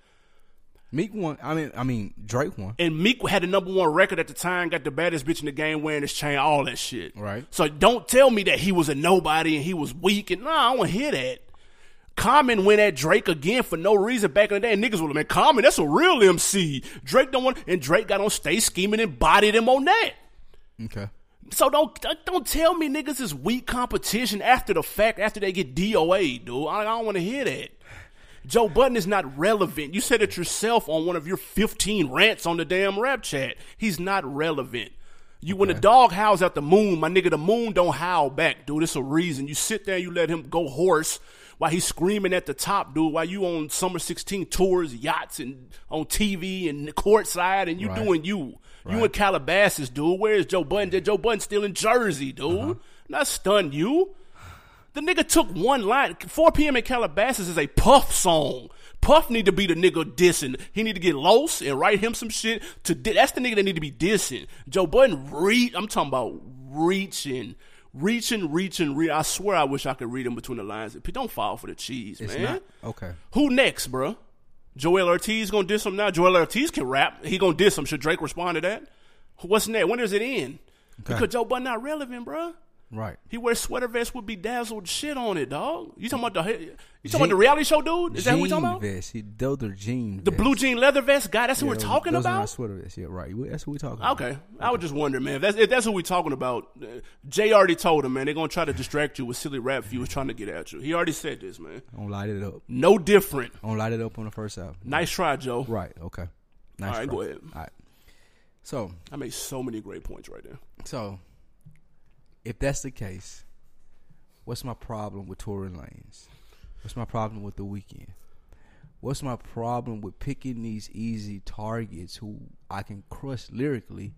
Meek won. I mean, I mean Drake won. And Meek had the number one record at the time, got the baddest bitch in the game wearing his chain, all that shit. Right. So don't tell me that he was a nobody and he was weak and nah, I don't want to hear that. Common went at Drake again for no reason back in the day. And niggas would have been Common, that's a real MC. Drake don't want, and Drake got on stage scheming and bodied him on that. Okay. So don't don't tell me niggas is weak competition after the fact, after they get DOA, dude. I, I don't want to hear that. Joe Budden is not relevant. You said it yourself on one of your 15 rants on the damn rap chat. He's not relevant. You when the dog howls at the moon, my nigga, the moon don't howl back, dude. It's a reason. You sit there, you let him go horse while he's screaming at the top, dude. While you on summer 16 tours, yachts, and on TV and courtside, and you Right. doing you. You in Calabasas, dude. Where is Joe Budden? Joe Budden still in Jersey, dude. Uh-huh. Not stun you. The nigga took one line. 4 p.m. in Calabasas is a Puff song. Puff need to be the nigga dissing. He need to get lost and write him some shit to. Di- that's the nigga that need to be dissing. Joe Budden read. I'm talking about reaching, reaching, reaching. Re- I swear I wish I could read him between the lines. Don't fall for the cheese, It's man. not okay. Who next, bruh? Joell Ortiz gonna diss him now. Joell Ortiz can rap. He gonna diss him. Should Drake respond to that? What's next? When does it end? Because Joe Budden not relevant, bruh. Right. He wears sweater vest with bedazzled shit on it, dog. You talking about the you talking about the reality show dude? Is that who we talking about? Vest. He, those are jean. The blue jean leather vest guy. That's who we're talking those Are about. not sweater vests. Yeah, right. That's who we talking about. Okay, I was just wondering, man. If that's if that's who we talking about. Uh, Jay already told him, man. They're gonna try to distract you with silly rap views trying to get at you. He already said this, man. Don't light it up. No different. Don't light it up on the first album. Nice try, Joe. Right. Okay. Nice. All right, try. go ahead. All right. So, I made so many great points right there. so if that's the case, what's my problem with Tory Lanez? What's my problem with the Weeknd? What's my problem with picking these easy targets who I can crush lyrically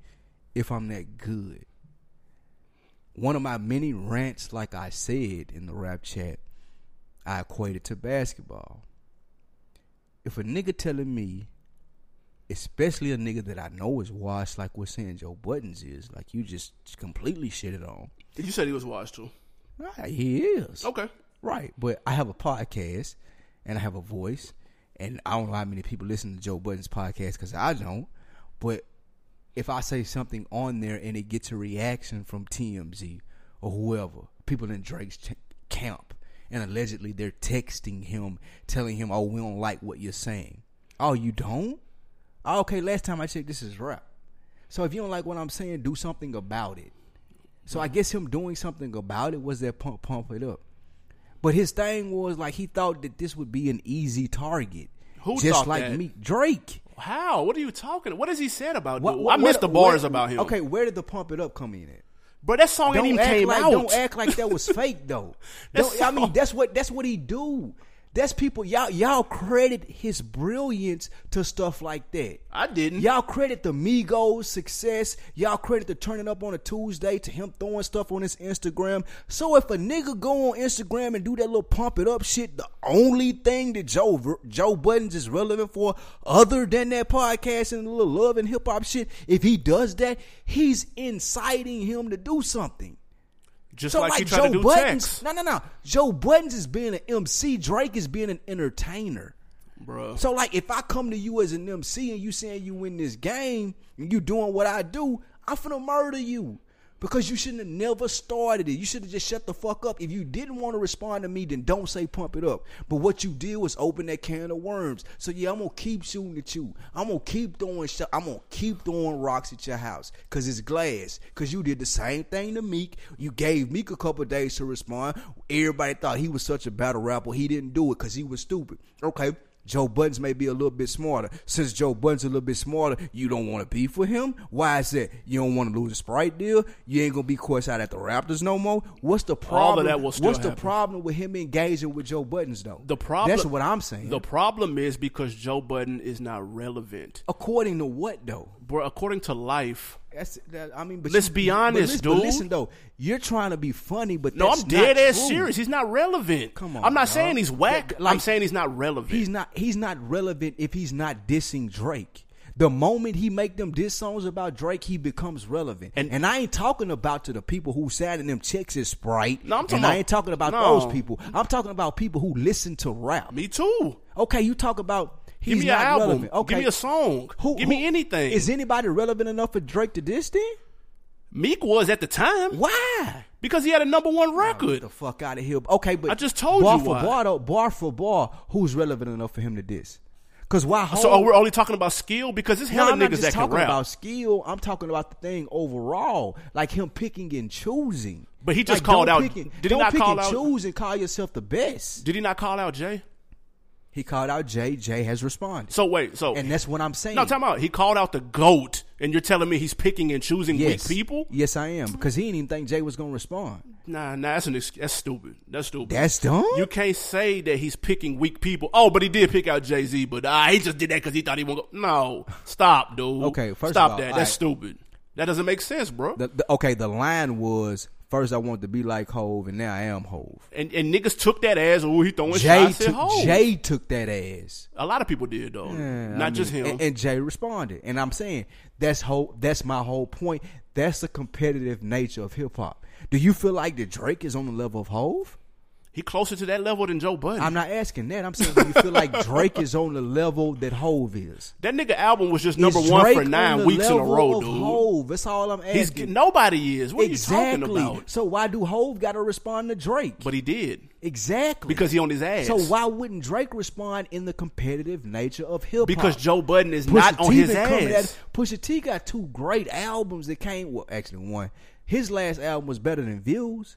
if I'm that good? One of my many rants, like I said in the rap chat, I equated to basketball. If a nigga telling me, especially a nigga that I know is washed, like we're saying Joe Buddens is, like you just completely shitted on. You said he was washed too. Right, he is. Okay. Right, but I have a podcast and I have a voice, and I don't know how many people listen to Joe Buddens podcast because I don't. But if I say something on there and it gets a reaction from TMZ or whoever, people in Drake's ch- camp, and allegedly they're texting him, telling him, "Oh, we don't like what you're saying." Oh, you don't? Oh, okay, last time I checked, this is rap. So if you don't like what I'm saying, do something about it. So I guess him doing something about it was that pump pump it up. But his thing was like he thought that this would be an easy target. Who just like that? me, Drake. How? What are you talking? What has he said about What- what- I missed the bars where- about him. Okay, where did the pump it up come in at? But that song ain't Don't even act came like out. don't act like that was fake though. I mean that's what that's what he do. That's people y'all y'all credit his brilliance to stuff like that. I didn't. Y'all credit the Migos success. Y'all credit the turning up on a Tuesday to him throwing stuff on his Instagram. So if a nigga go on Instagram and do that little pump it up shit, the only thing that Joe Joe Buddens is relevant for, other than that podcast and the little love and hip hop shit, if he does that, he's inciting him to do something. Just So like, like, he tried Joe to do Buttons, text, no, no, no. Joe Buddens is being an MC. Drake is being an entertainer. bro. So like if I come to you as an MC and you saying you win this game and you doing what I do, I'm finna murder you. Because you shouldn't have never started it. You should have just shut the fuck up. If you didn't want to respond to me, then don't say pump it up. But what you did was open that can of worms. So yeah, I'm gonna keep shooting at you. I'm gonna keep throwing sh- I'm gonna keep throwing rocks at your house. Cause it's glass. Cause you did the same thing to Meek. You gave Meek a couple days to respond. Everybody thought he was such a battle rapper. He didn't do it because he was stupid. Okay. Joe Buddens may be a little bit smarter. Since Joe Buddens a little bit smarter, you don't want to be for him. Why is that? You don't want to lose a Sprite deal. You ain't gonna be course out at the Raptors no more. What's the problem? that will What's the problem with him engaging with Joe Buddens though? The problem. That's what I'm saying. The problem is because Joe Budden is not relevant. According to what though? Bro, according to life, That's that, I mean, but Let's you- be but honest, listen, but dude. listen though, you're trying to be funny, but no, I'm dead ass true. serious. He's not relevant. Come on, I'm not dog. saying he's whack. Like- I'm saying he's not relevant. He's not. He's not relevant if he's not dissing Drake. The moment he make them diss songs about Drake, he becomes relevant. And- And, I ain't talking about to the people who sat in them checks as Sprite. No, I'm talking and I ain't talking about No. those people. I'm talking about people who listen to rap. Me too. Okay, you talk about he's Give me an album. relevant. Okay, Give me a song. Who- Give me who- anything. Is anybody relevant enough for Drake to diss then? Meek was at the time Why? because he had a number one record. Get the fuck out of here. Okay, but I just told bar you for why. bar though, bar for bar, who's relevant enough for him to diss? Because why? so oh, we're only talking about skill because No, hella not niggas that can talking rap. about skill. I'm talking about the thing overall, like him picking and choosing. But he just Like, called out- and- did he not pick call and out- choose and call yourself the best? Did he not call out Jay? He called out Jay. Jay has responded, So wait, so and that's what I'm saying. no, time out. He called out the goat, and you're telling me he's picking and choosing yes, weak people? Yes, I am because he didn't even think Jay was gonna respond. Nah, nah, that's an ex- that's stupid. That's stupid. That's dumb. You can't say that he's picking weak people. Oh, but he did pick out Jay Z, but ah, he just did that because he thought he won't go. No, stop, dude. Okay, first stop of all, that. That's right. stupid. That doesn't make sense, bro. The, the, okay, the line was first I wanted to be like Hove, and now I am Hove. and and niggas took that as oh he throwing Jay shots at Hove. Hov. Jay took that ass. A lot of people did though, Yeah, not I just him. And, and Jay responded, and I'm saying that's whole. That's my whole point. That's the competitive nature of hip hop. Do you feel like the Drake is on the level of Hove? He closer to that level than Joe Budden. I'm not asking that. I'm saying do you feel like Drake is on the level that Hove is? that nigga album was just number Is one Drake for nine weeks in a row, dude. Hove. That's all I'm He's asking. nobody is. What exactly. are you talking about? So why do Hove got to respond to Drake? But he did exactly because he on his ass. So why wouldn't Drake respond in the competitive nature of hip hop? because Joe Budden is Pusha not on T his ass. at- Pusha T got two great albums that came. Well, actually, one. His last album was better than Views,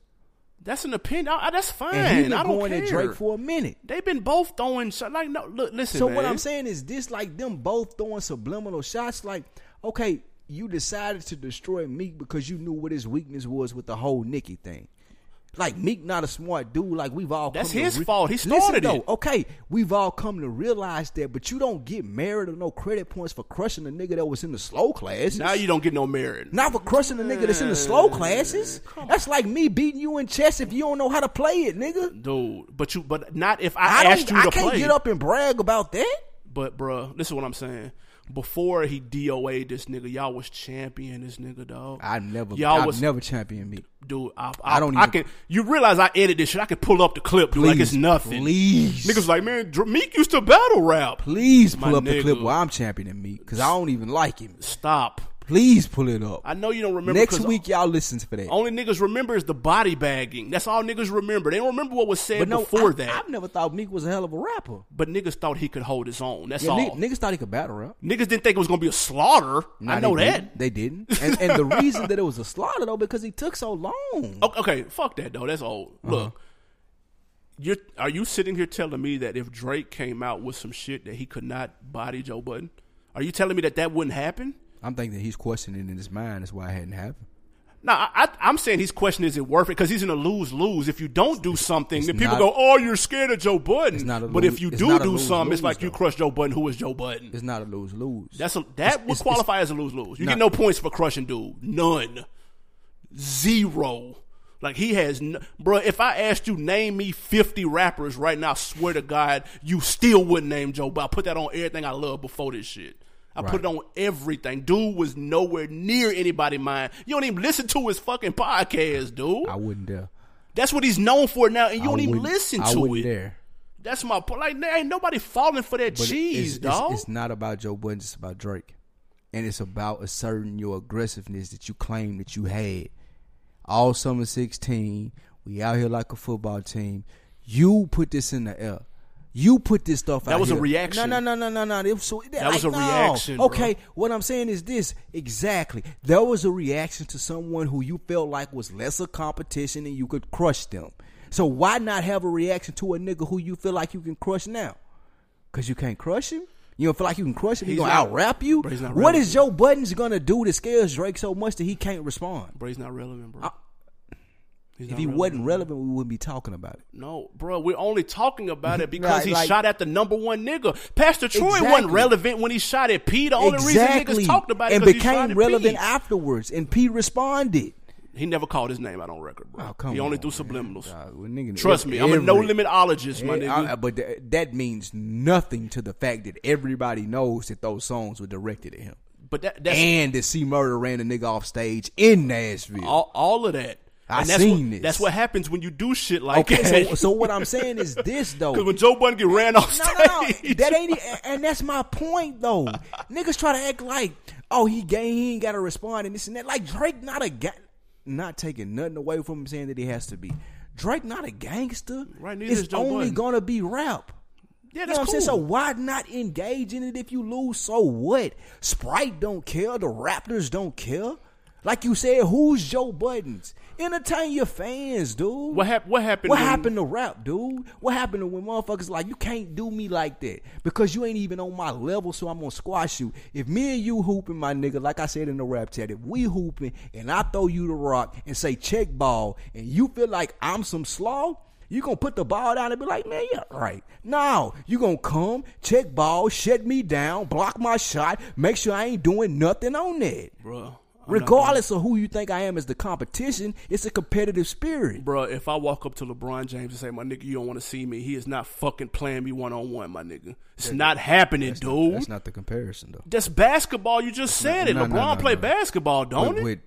That's an opinion. I, I- that's fine. and he been I don't going care. at Drake for a minute. They've been both throwing shots. Like, no, look, listen. So man. what I'm saying is this: like them both throwing subliminal shots. Like, okay, you decided to destroy Meek because you knew what his weakness was with the whole Nicki thing. Like Meek, not a smart dude. Like we've all That's come to his re- fault. He Listen, started though, it. Okay, we've all come to realize that, but you don't get merit or no credit points for crushing a nigga that was in the slow classes. Now you don't get no merit. Not for crushing a nigga that's in the slow classes. That's like me beating you in chess if you don't know how to play it, nigga. Dude, but you, but not if I, I, asked you I to can't play. get up and brag about that. But bruh, this is what I'm saying. Before he DOA this nigga, y'all was champion this nigga, dog. I never, Y'all I was never champion me. dude. I, I, I don't I even- can. You realize I edit this shit? I can pull up the clip, dude, like it's nothing. Please, Niggas like, man, Meek used to battle rap. please My pull up the clip nigga. where I'm championing me because I don't even like him. Stop. Please pull it up. I know you don't remember. Next week, y'all listen for that. only niggas remember is the body bagging. That's all niggas remember. They don't remember what was said but no, before I, that. I've never thought Meek was a hell of a rapper. but niggas thought he could hold his own. That's Yeah, all. ni- niggas thought he could battle rap. niggas didn't think it was gonna be a slaughter. Nah, I know they that. didn't. They didn't. And, and the reason that it was a slaughter though because he took so long. Okay, okay, fuck that though. That's old. Uh-huh. Look, you're are you sitting here telling me that if Drake came out with some shit that he could not body Joe Budden, are you telling me that that wouldn't happen? I'm thinking that he's questioning in his mind. That's why it hadn't happened. No, I, I, I'm saying he's questioning is it worth it because he's in a lose lose. If you don't do something, it's then people not- go, "Oh, you're scared of Joe Budden." It's not a but lose- if you do do lose- something, it's lose, like you crush Joe Budden. Who is Joe Budden? It's not a lose lose. That's a, that would it's- qualify as a lose lose. You Nah. get no points for crushing dude. None. Zero. Like he has, no, bro. If I asked you name me fifty rappers right now, I swear to God, you still wouldn't name Joe. But I put that on everything I love before this shit. I put it on everything. Dude was nowhere near anybody mind. You don't even listen to his fucking podcast, dude. I wouldn't dare. That's what he's known for now, and you I don't even listen I to wouldn't it. dare. That's my point. Like, there ain't nobody falling for that But cheese, it's, dog. It's, it's not about Joe Budden. It's about Drake, and it's about asserting your aggressiveness that you claim that you had all summer sixteen. We out here like a football team. You put this in the air. You put this stuff That out That was a reaction. No, no, no, no, no, no. It was so, that, was like, a no. reaction, bro. Okay, what I'm saying is this exactly. There was a reaction to someone who you felt like was lesser competition and you could crush them. So why not have a reaction to a nigga who you feel like you can crush now? Cause you can't crush him. You don't feel like you can crush him. He's He's gonna out rap you. Bro, What is. Joe Budden's gonna do that scares Drake so much that he can't respond? Bro, he's not relevant, bro. He's If he relevant. wasn't relevant, we wouldn't be talking about it. No, bro, we're only talking about it because Right, he like- shot at the number one nigga. Pastor Troy wasn't relevant when he shot at P. The only exactly. reason niggas talked about it and because he shot became relevant P. afterwards, and P responded. He never called his name out on record, bro. Oh, he only on, threw subliminals. Uh, well, nigga, Trust ev- me, I'm a no limitologist, my Eh, nigga. I- but th- that means nothing to the fact that everybody knows that those songs were directed at him, but that, and that C Murder ran a nigga off stage in Nashville. all, all of that. I that's seen what, this. That's what happens when you do shit like okay, that. so, so what I'm saying is this though. Because when Joe Budden get ran off No, stage, no, no. That ain't, and that's my point though. Niggas try to act like, oh, he gay, he ain't got to respond and this and that. Like Drake, not a guy, not taking nothing away from him saying that he has to be. Drake, not a gangster. Right, neither It's is Joe only Budden. gonna be rap. yeah, You know that's what I'm cool. saying? So why not engage in it if you lose? So what? Sprite don't care. The Raptors don't care. Like you said, who's Joe Buddens? Entertain your fans, dude. What hap- what happened What when- happened to rap, dude? What happened to when motherfuckers like you can't do me like that because you ain't even on my level, so I'm gonna squash you. If me and you hooping, my nigga, like I said in the rap chat, if we hooping and I throw you the rock and say check ball, and you feel like I'm some slaw. You gonna put the ball down and be like, man, yeah, right. No, you gonna come, check ball, shut me down, block my shot, make sure I ain't doing nothing on that. Regardless of who you think I am as the competition, it's a competitive spirit. Bro, if I walk up to LeBron James and say, "My nigga, you don't want to see me," he is not fucking playing me one on one, my nigga. It's not happening, dude. That's not the comparison though. That's basketball. You just said it. no, no, LeBron no, play no. basketball, don't it? with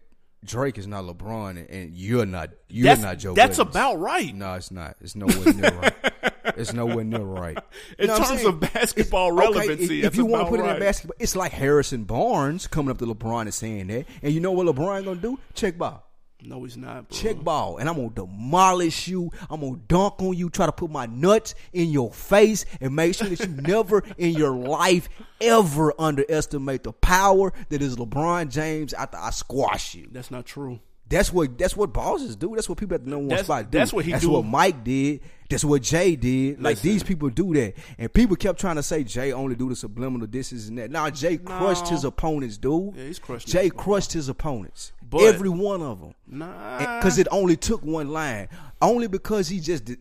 Drake is not LeBron, and, and you're not. You're That's, not Joe. that's Buttons. about right. No, it's not. It's nowhere near right. It's nowhere near right. In know terms of basketball Okay, relevancy, if, if you want to put it in basketball, it's like Harrison Barnes coming up to LeBron and saying that. And you know what LeBron gonna do? Check ball. No, he's not. Bro. Check ball, and I'm gonna demolish you. I'm gonna dunk on you. Try to put my nuts in your face, and make sure that you never in your life ever underestimate the power that is LeBron James. After I squash you, That's not true. That's what that's what bosses do. That's what people at the number one That's- spot do. that's what he That's do. what Mike did. That's what Jay did. Like Listen. these people do that, and people kept trying to say Jay only do the subliminal this is and that. Now Jay crushed his opponents, dude. Yeah, he's crushed Jay crushed his opponents, But- every one of them. Nah. Because it only took one line. Only because he just did,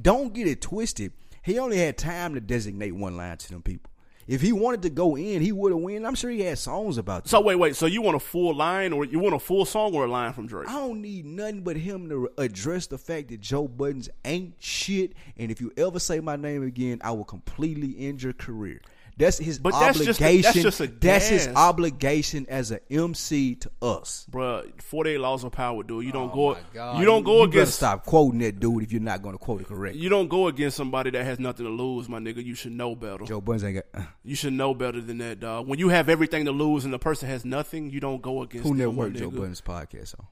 don't get it twisted. He only had time to designate one line to them people. If he wanted to go in, he would have win. I'm sure he had songs about that. So wait, wait. So you want a full line, or you want a full song, or a line from Drake? I don't need nothing but him to address the fact that Joe Buddens ain't shit. And if you ever say my name again, I will completely end your career. That's his But that's just obligation. that's just a That's his obligation as an MC to us. Bruh, 48 laws of power, dude. You don't Oh go. You don't go you against. stop quoting that dude if you're not going to quote it correctly. You don't go against somebody that has nothing to lose, my nigga. You should know better. Joe Buddens ain't got. Uh. You should know better than that, dog. When you have everything to lose and the person has nothing, you don't go against. Who them, Joe. Buttons podcast on?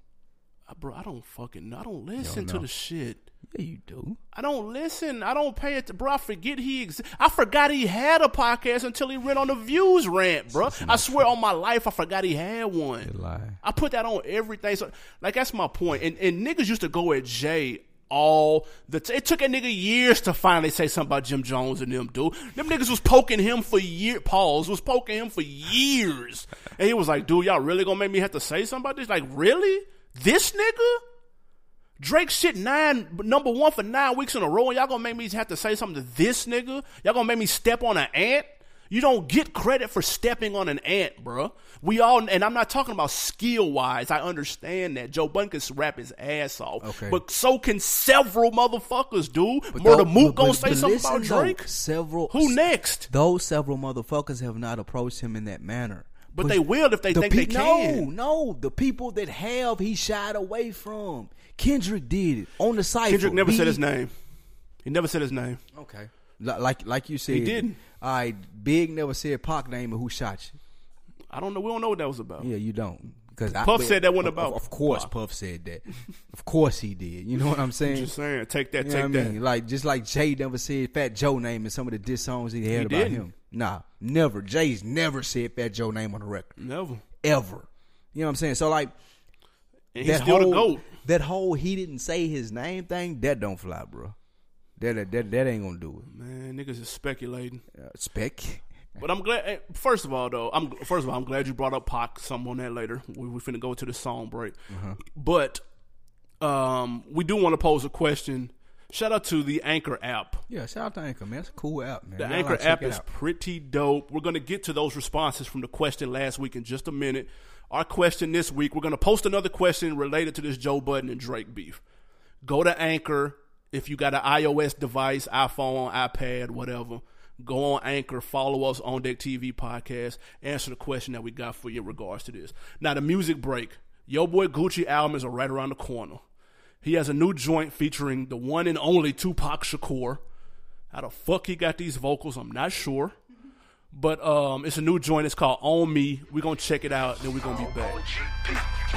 Bro, I don't fucking. know. I don't listen to the shit. Yeah, you do. I don't listen. I don't pay it. Bro, I forget he. Ex- I forgot he had a podcast until he went on the views rant, bro. I swear on my life, I forgot he had one. I put that on everything. So, like, that's my point. And, and niggas used to go at Jay all the. T- it took a nigga years to finally say something about Jim Jones and them, dude. Them niggas was poking him for years. Pauls was poking him for years, and he was like, "Dude, y'all really gonna make me have to say something about this? Like, really? This nigga?" Drake shit nine number one for nine weeks in a row, and y'all gonna make me have to say something to this nigga? Y'all gonna make me step on an ant? You don't get credit for stepping on an ant, bruh. We all, and I'm not talking about skill wise. I understand that Joe Budden can rap his ass off, Okay. but so can several motherfuckers, dude. But Murder though- Mook gonna say but something listen, about though, Drake. several. Who next? Those several motherfuckers have not approached him in that manner. But they will if they the think they can. No, no, the people that have, he shied away from. Kendrick did it on the site. Kendrick never said his name. He never said his name. Okay, Li- like like you said, he didn't. All right, Big never said Pac name or who shot you. I don't know. We don't know what that was about. Yeah, you don't. Because Puff said that one about- Of, of course, Puff said that. of course he did. You know what I'm saying? Just saying, take that, You take that. I mean? Like just like Jay never said Fat Joe name in some of the diss songs he had He about didn't. him. Nah, never. Jay's never said Fat Joe name on the record. Never. Ever. You know what I'm saying? So like that whole that whole he didn't say his name thing, that don't fly, bro. That that that, that ain't gonna do it. Man, niggas is speculating. Uh, spec. But I'm glad. eh, First of all, though, I'm first of all, I'm glad you brought up Pac. Some on that later. We we finna go to the song break. Uh-huh. But um, we do want to pose a question. Shout out to the Anchor app. Yeah, shout out to Anchor, man. It's a cool app, man. The Y'all Anchor gotta app is pretty dope. We're gonna get to those responses from the question last week in just a minute. Our question this week, we're gonna post another question related to this Joe Budden and Drake beef. Go to Anchor if you got an iOS device, iPhone, iPad, whatever. Go on Anchor, follow us on Deck TV podcast, answer the question that we got for you in regards to this. Now the music break. Yo boy Gucci album is right around the corner. He has a new joint featuring the one and only Tupac Shakur. How the fuck he got these vocals, I'm not sure. But um, it's a new joint. It's called On Me. We're gonna check it out, then we're gonna be back.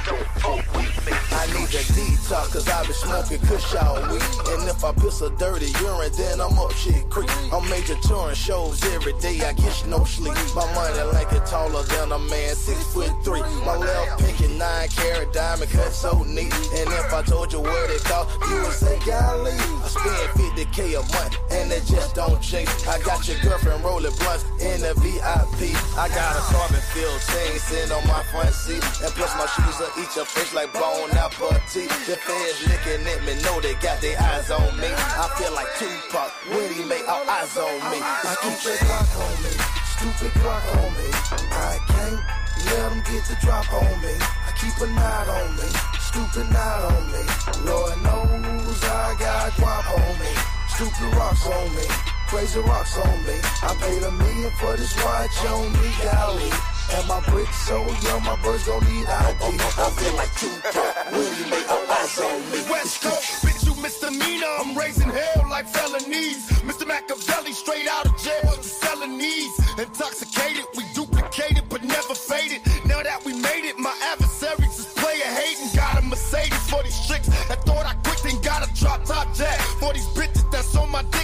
I need a detox cause I been smoking kush all week. And if I piss a dirty urine, then I'm up shit creek. I'm major touring shows every day, I get no sleep. My money like it taller than a man, six foot three. My left pinky nine carat diamond cut so neat. And if I told you what it cost, you would say, golly. I spend 50k a month and it just don't change. I got your girlfriend rolling blunts in the VIP. I got a carbon filled chain sitting on my front seat. And plus my shoes will eat your face like bone apple tea. The feds looking at me, know they got their eyes on me. I feel like Tupac when he make all eyes on me. Stupid Glock on me, stupid Glock on me. I can't let them get the drop on me. I keep a knot on me, stupid knot on me. Lord knows I got guap on me, stupid rocks on me. Crazy rocks on me. I paid a million for this watch on me, golly. And my bricks so young, my birds gon' need ID. Oh, oh, oh, I feel like Tupac when he make all eyes on me. West Coast, bitch, you misdemeanor. I'm raising hell like felonies. Mr. Machiavelli, straight out of jail, selling these. Intoxicated, we duplicated, but never faded. Now that we made it, my adversaries is player hating. Got a Mercedes for these tricks that thought I quit, then got a drop top jack. For these bitches that's on my dick, go to club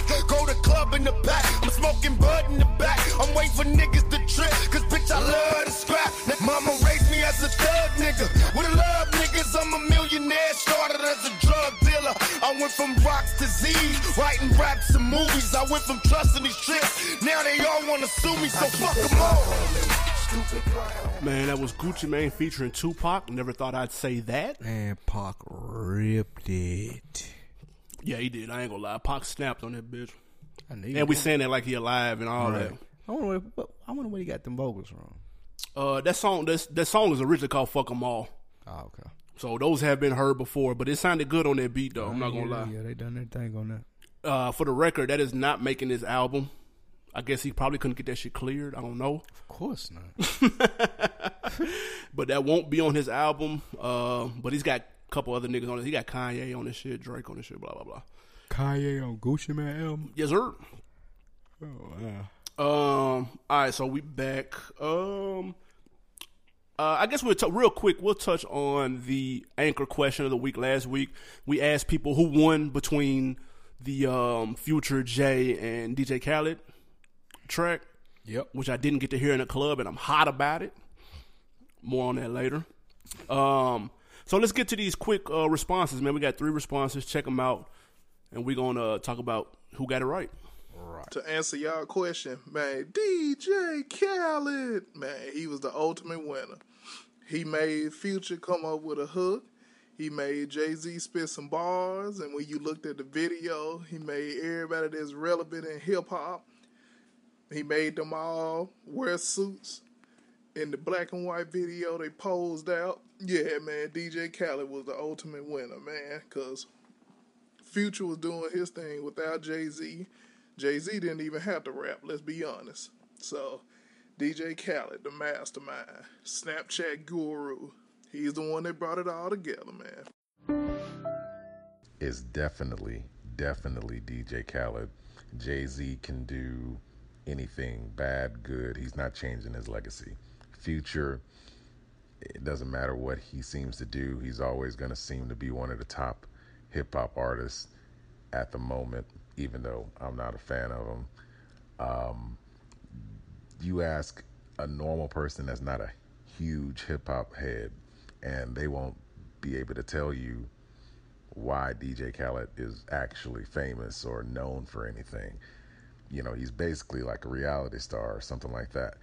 in the back. I'm smoking bud in the back. I'm waiting for niggas to trip, cause bitch, I love to scrap. That mama raised me as a thug nigga. With a love niggas, I'm a millionaire. Started as a drug dealer. I went from rocks to Z's, writing raps and movies. I went from trusting these tricks. Now they all wanna sue me, so fuck them all. Man, that was Gucci Mane featuring Tupac. Never thought I'd say that. Man, Pac ripped it. Yeah, he did. I ain't gonna lie. Pac snapped on that bitch. And we saying that like he alive and all Right. That. I wonder where, I wonder where he got them vocals from. that. Uh, that song, that, that song is originally called "Fuck 'Em All." Oh, okay. So those have been heard before, but it sounded good on that beat though. I'm not gonna yeah, lie. Yeah, they done their thing on that. Uh, for the record, that is not making his album. I guess he probably couldn't get that shit cleared. I don't know, Of course not. but that won't be on his album. Uh, but he's got a couple other niggas on it. He got Kanye on this shit, Drake on this shit, blah blah blah. Kanye on Gucci Mane album. Yes, sir. Oh, wow. Um. All right, so we back. Um. Uh, I guess we'll t- real quick. We'll touch on the anchor question of the week. Last week, we asked people who won between the um, Future Jay and DJ Khaled track, Yep. which I didn't get to hear in the club, and I'm hot about it. More on that later. Um. So let's get to these quick uh, responses, man. We got three responses. Check them out, and we're gonna uh, talk about who got it right. to answer y'all question, man, DJ Khaled, man, he was the ultimate winner. He made Future come up with a hook. He made Jay Z spit some bars, and when you looked at the video, he made everybody that's relevant in hip hop. He made them all wear suits. In the black and white video, they posed out. Yeah, man, DJ Khaled was the ultimate winner, man, because Future was doing his thing without Jay Z. Jay Z didn't even have to rap, let's be honest. So, DJ Khaled, the mastermind, Snapchat guru, he's the one that brought it all together, man. is definitely, definitely DJ Khaled. Jay Z can do anything, bad, good. He's not changing his legacy. Future, it doesn't matter what he seems to do, he's always going to seem to be one of the top hip hop artists at the moment, even though I'm not a fan of them. Um, you ask a normal person that's not a huge hip hop head, and they won't be able to tell you why DJ Khaled is actually famous or known for anything. You know, he's basically like a reality star or something like that.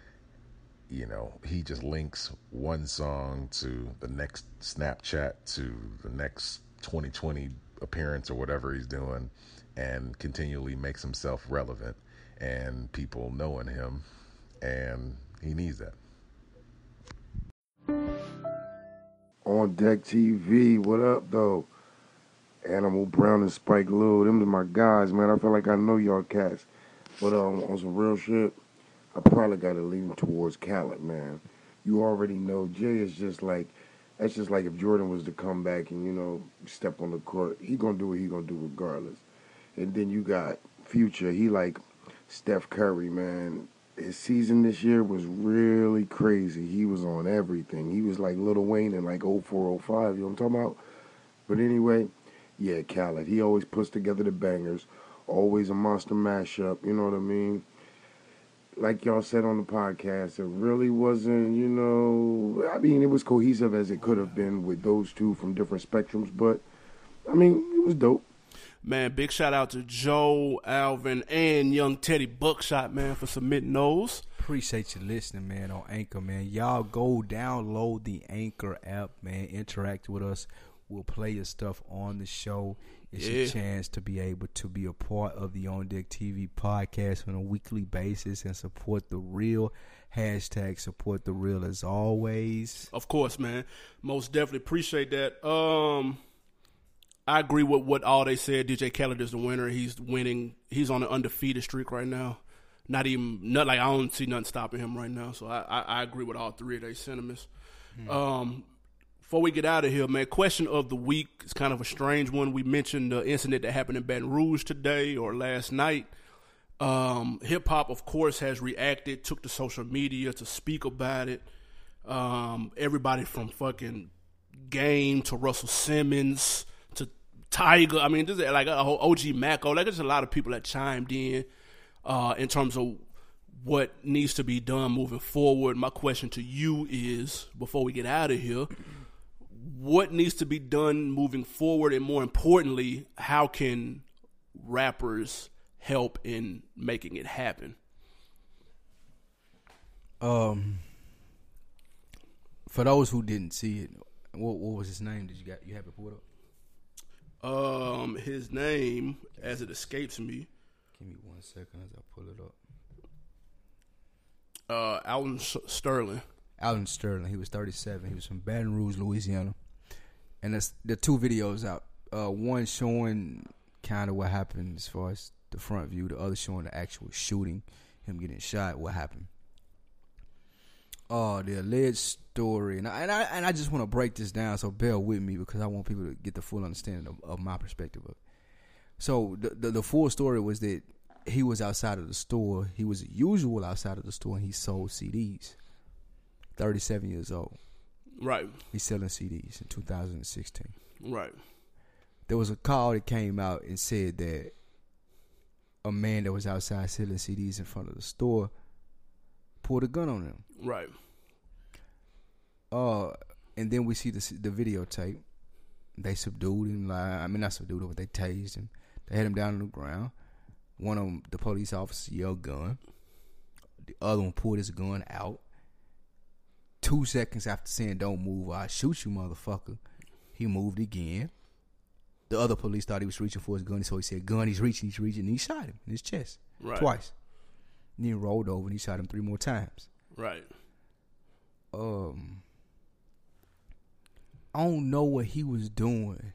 You know, he just links one song to the next Snapchat to the next 2020 appearance or whatever he's doing and continually makes himself relevant and people knowing him and he needs that. On Deck TV, what up though? Animal Brown and Spike Lil, them are my guys, man. I feel like I know y'all cats. But um, on some real shit, I probably gotta lean towards Khaled, man. You already know Jay is just like that's just like if Jordan was to come back and, you know, step on the court, he gonna do what he gonna do regardless. And then you got Future, he like Steph Curry, man. His season this year was really crazy. He was on everything. He was like Lil Wayne in like 0405, you know what I'm talking about? But anyway, yeah, Khaled. He always puts together the bangers. Always a monster mashup, you know what I mean? Like y'all said on the podcast, it really wasn't, you know, I mean, it was cohesive as it could have been with those two from different spectrums, but I mean, it was dope. Man, big shout out to Joe, Alvin, and young Teddy Buckshot, man, for submitting those. Appreciate you listening, man, on Anchor, man. Y'all go download the Anchor app, man. Interact with us. We'll play your stuff on the show. It's Yeah. your chance to be able to be a part of the On Deck TV podcast on a weekly basis and support the real. Hashtag support the real as always. Of course, man. Most definitely appreciate that. Um, I agree with what all they said. DJ Khaled is the winner. He's winning. He's on an undefeated streak right now. Not even not like I don't see nothing stopping him right now. So I I, I agree with all three of their sentiments. Um, before we get out of here, man, question of the week is kind of a strange one. We mentioned the incident that happened in Baton Rouge today or last night. Um, Hip hop, of course, has reacted, took to social media to speak about it. Um, everybody from fucking Game to Russell Simmons to Tyga. I mean, this is like a whole OG Maco. Like, there's a lot of people that chimed in uh, in terms of what needs to be done moving forward. My question to you is, before we get out of here, what needs to be done moving forward, and more importantly, how can rappers help in making it happen? Um, for those who didn't see it, what what was his name? Did you got you have it pulled up? Um, his name, as it escapes me, Give me one second as I pull it up. uh, Alton S- Alton Sterling. He was 37. He was from Baton Rouge, Louisiana. And that's the two videos out. Uh, one showing kind of what happened as far as the front view. The other showing the actual shooting, him getting shot. What happened? Uh, the alleged story, and I and I, and I just want to break this down. So bear with me because I want people to get the full understanding of, of my perspective of it. So the, the the full story was that he was outside of the store. He was usual outside of the store, and he sold CDs. 37 years old. Right, He's selling CDs in 2016. right, There was a call that came out and said that a man that was outside selling CDs in front of the store pulled a gun on him. right. Uh, and then we see the the videotape. They subdued him. Like, I mean, not subdued him, but they tased him. They had him down on the ground. One of them, the police officer yelled gun. The other one pulled his gun out. Two seconds after saying "Don't move, I shoot you, motherfucker," he moved again. The other police thought he was reaching for his gun, so he said, "Gun." He's reaching. He's reaching. And he shot him in his chest Right. twice. And then he rolled over and he shot him three more times. Right. um I don't know what he was doing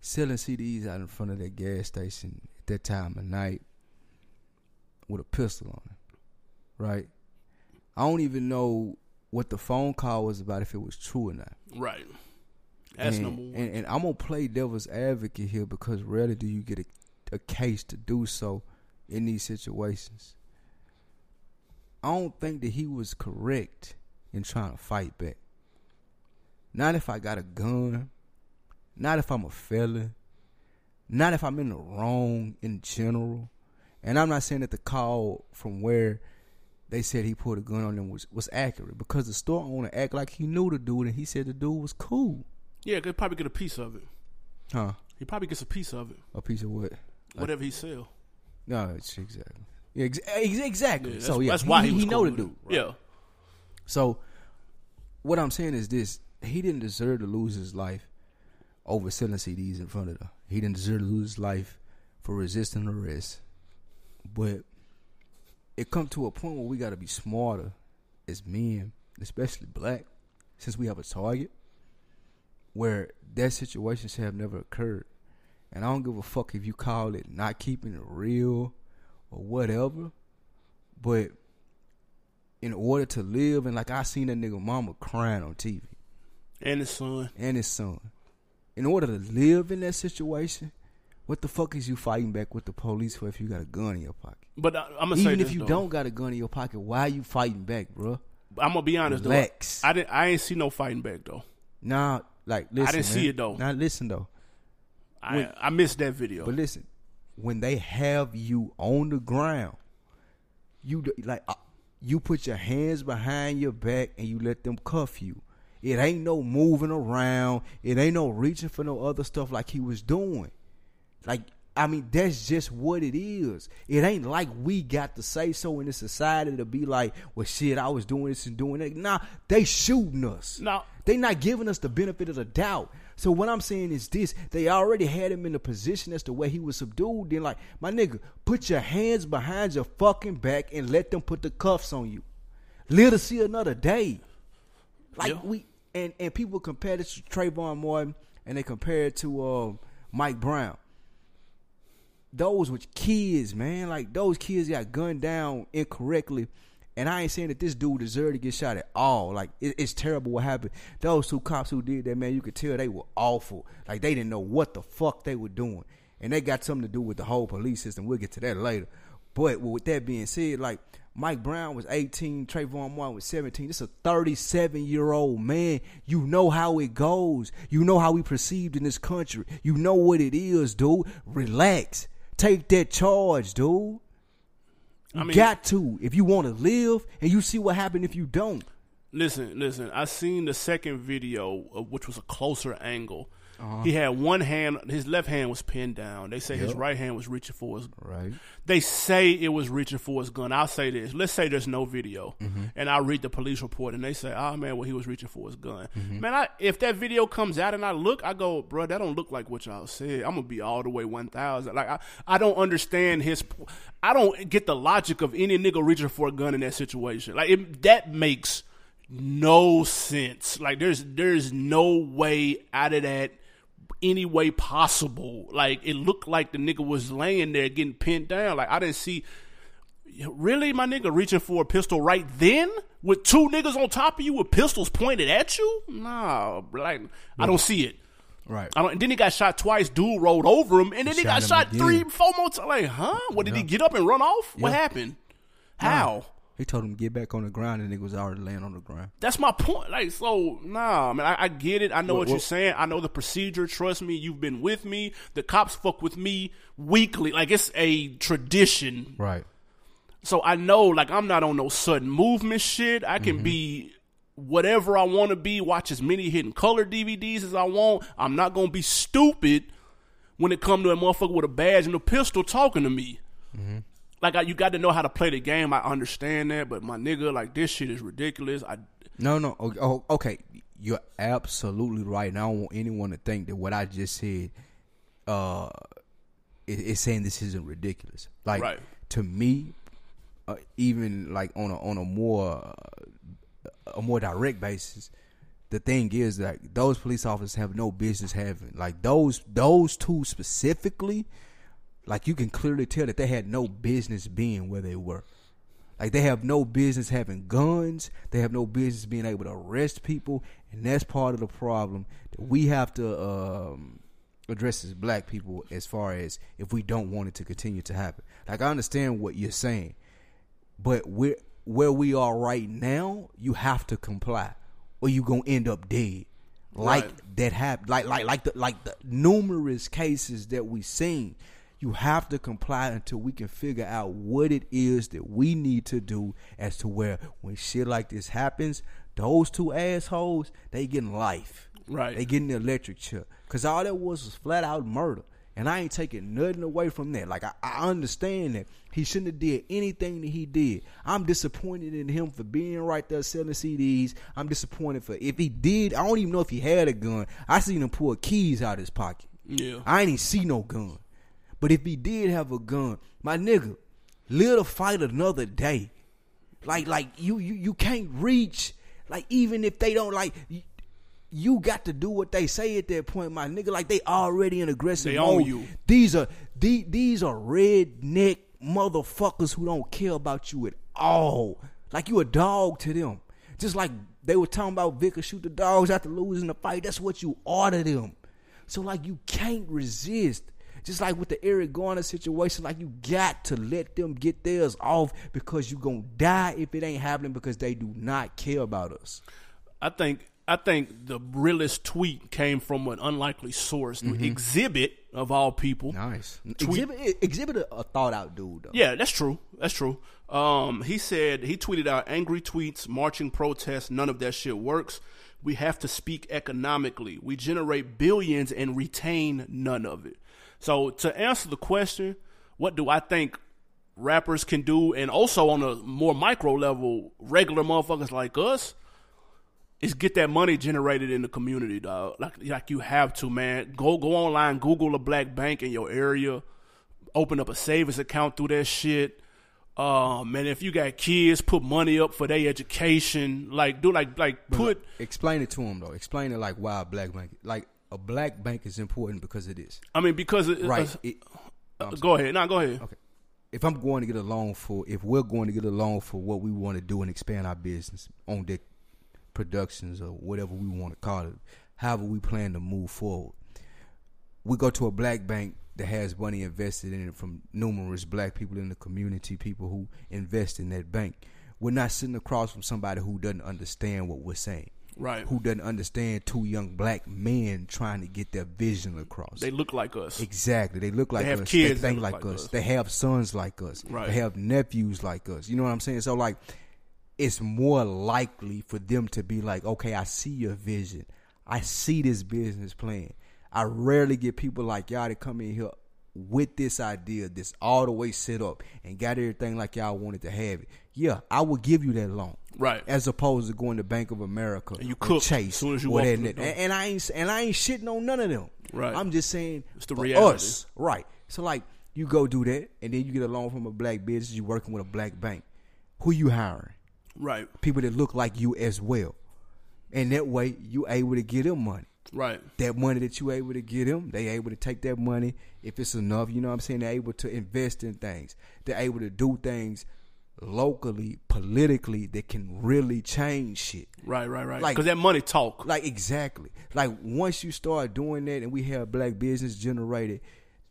selling CDs out in front of that gas station at that time of night with a pistol on him. Right? I don't even know what the phone call was about if it was true or not. Right. That's and, number one. And, and I'm gonna play devil's advocate here because rarely do you get a, a case to do so in these situations. I don't think that he was correct in trying to fight back. not if I got a gun, not if I'm a felon, not if I'm in the wrong in general. And I'm not saying that the call from where they said he put a gun on them was, was accurate because the store owner act like he knew the dude and he said the dude was cool. Yeah, could probably get a piece of it. Huh? He probably gets a piece of it. A piece of what? Whatever he sell. No, it's exactly. Yeah, ex- ex- exactly. Yeah, so yeah, that's why he was know cool the with it. dude. Yeah. So what I'm saying is this: he didn't deserve to lose his life over selling CDs in front of them. He didn't deserve to lose his life for resisting arrest. But it come to a point where we got to be smarter as men, especially black, since we have a target where that situations have never occurred. And I don't give a fuck if you call it not keeping it real or whatever. But in order to live, and like I seen that nigga mama crying on TV And his son. and his son. In order to live in that situation, what the fuck is you fighting back with the police for if you got a gun in your pocket? But I, I'm gonna say Even if you though. don't got a gun in your pocket, why are you fighting back, bro? I'm gonna be honest Relax. though. I didn't. I ain't see no fighting back though. Nah, like listen, didn't see it, though. Now listen though, I When- I missed that video. but listen, when they have you on the ground, you like uh, you put your hands behind your back and you let them cuff you. It ain't no moving around. It ain't no reaching for no other stuff like he was doing. Like I mean, that's just what it is. It ain't like we got to say so in the society to be like, well, shit, I was doing this and doing that. Nah, they shooting us. No. They not giving us the benefit of the doubt. So what I'm saying is this: they already had him in a position as to where he was subdued. Then, like, my nigga, put your hands behind your fucking back and let them put the cuffs on you. Live to see another day. Like Yeah. we and and people compare this to Trayvon Martin and they compare it to um, Mike Brown. Those were kids, man. Like those kids got gunned down incorrectly. And I ain't saying that this dude deserved to get shot at all. Like it, it's terrible what happened. Those two cops who did that, man, you could tell they were awful. Like they didn't know what the fuck they were doing, and they got something to do with the whole police system. We'll get to that later. But with that being said, like Mike Brown was 18, Trayvon Martin was 17. This is a 37 year old man. You know how it goes. You know how we perceived in this country. You know what it is, dude. Relax. Take that charge, dude. You I mean- got to if you want to live, and you see what happened if you don't. Listen, listen. I seen the second video, uh, which was a closer angle. Uh-huh. He had one hand, his left hand was pinned down. They say his right hand was reaching for his. Right. They say it was reaching for his gun. I'll say this. Let's say there's no video, Mm-hmm. and I read the police report, and they say, "Oh man, well he was reaching for his gun." Mm-hmm. Man, I, if that video comes out and I look, I go, "Bro, that don't look like what y'all said." I'm gonna be all the way one thousand. Like I, I don't understand his. I don't get the logic of any nigga reaching for a gun in that situation. Like it, that makes no sense. Like there's there's no way out of that any way possible. Like it looked like the nigga was laying there getting pinned down. Like I didn't see really my nigga reaching for a pistol right then with two niggas on top of you with pistols pointed at you. Nah, like I don't see it. Right. I don't, and then he got shot twice. Dude rolled over him, and then he, got shot him shot again. three, four more times. Like, huh? What did he get up and run off? What Yeah. happened? How? He told him to get back on the ground, and nigga was already laying on the ground. That's my point. Like, so, nah, man, I, I get it. I know What- what, you're what- saying. I know the procedure. Trust me, you've been with me. The cops fuck with me weekly. Like, it's a tradition. Right. So I know, like, I'm not on no sudden movement shit. I Mm-hmm. can be whatever I want to be, watch as many hidden color DVDs as I want. I'm not going to be stupid when it come to a motherfucker with a badge and a pistol talking to me. Mm-hmm. Like, I, you got to know how to play the game. I understand that. But my nigga, like, this shit is ridiculous. I, No, no. Oh, okay. You're absolutely right. And I don't want anyone to think that what I just said uh, is, is saying this isn't ridiculous. Like Right. to me, uh, even like on a on a more uh, a more direct basis, the thing is that those police officers have no business having like those those two specifically. Like you can clearly tell that they had no business being where they were. Like they have no business having guns. They have no business being able to arrest people, and that's part of the problem that we have to um, address as black people. As far as if we don't want it to continue to happen, like I understand what you're saying, but where where we are right now, you have to comply, or you gonna end up dead. like Right. that happened. Like like like the like the numerous cases that we've seen. You have to comply until we can figure out what it is that we need to do as to where when shit like this happens, those two assholes, they getting life. Right. They getting the electric chair. Cause all that was was flat out murder. And I ain't taking nothing away from that. Like I, I understand that he shouldn't have did anything that he did. I'm disappointed in him for being right there selling CDs. I'm disappointed for if he did. I don't even know if he had a gun. I seen him pull keys out of his pocket. Yeah. I ain't even see no gun. But if he did have a gun, my nigga, live to fight another day. Like like you you you can't reach. Like even if they don't like. You, got to do what they say at that point, my nigga. Like they already in aggressive They mode. own you. These are these, these are redneck motherfuckers who don't care about you at all. Like you a dog to them. Just like they were talking about Vicker shoot the dogs after losing the fight. That's what you are to them. So like you can't resist. Just like with the Eric Garner situation, like you got to let them get theirs off because you gonna die if it ain't happening because they do not care about us. I think I think the realest tweet came from an unlikely source. Xzibit of all people. Nice. Tweet- Xzibit Xzibit a, a thought out dude though. Yeah, that's true. That's true. Um, he said he tweeted out angry tweets, marching protests. None of that shit works. We have to speak economically. We generate billions and retain none of it. So to answer the question, what do I think rappers can do, and also on a more micro level, regular motherfuckers like us, is get that money generated in the community, dog. Like like you have to, man. Go go online, Google a black bank in your area, open up a savings account through that shit. Um, and if you got kids, put money up for their education. Like do like like put Explain it to them though. Explain it like why a black bank, like a black bank, is important because it is. I mean because it, Right. uh, It- uh, go ahead. No, go ahead. okay. If I'm going to get a loan for, if we're going to get a loan for what we want to do and expand our business on deck productions or whatever we want to call it, however we plan to move forward, we go to a black bank that has money invested in it from numerous black people in the community, people who invest in that bank. We're not sitting across from somebody who doesn't understand what we're saying. Right. Who doesn't understand two young black men trying to get their vision across. They look like us. Exactly. They look like have us. kids they think like, like us. us. They have sons like us. Right. They have nephews like us. You know what I'm saying? So like it's more likely for them to be like, okay, I see your vision. I see this business plan. I rarely get people like y'all to come in here with this idea, this all the way set up and got everything like y'all wanted to have it. Yeah, I will give you that loan. Right. As opposed to going to Bank of America And you cook Chase as soon as you walk that and, and I ain't and I ain't shitting on none of them. Right. I'm just saying It's the for reality. us, right? So like you go do that, and then you get a loan from a black business. You working with a black bank. Who you hiring? Right. People that look like you as well, and that way you able to get them money. Right. That money that you able to get them, they able to take that money if it's enough. You know what I'm saying? They're able to invest in things. They're able to do things locally, politically that can really change shit. Right. Right. Right. Like- Because that money talk. Like exactly. Like once you start doing that and we have black business generated,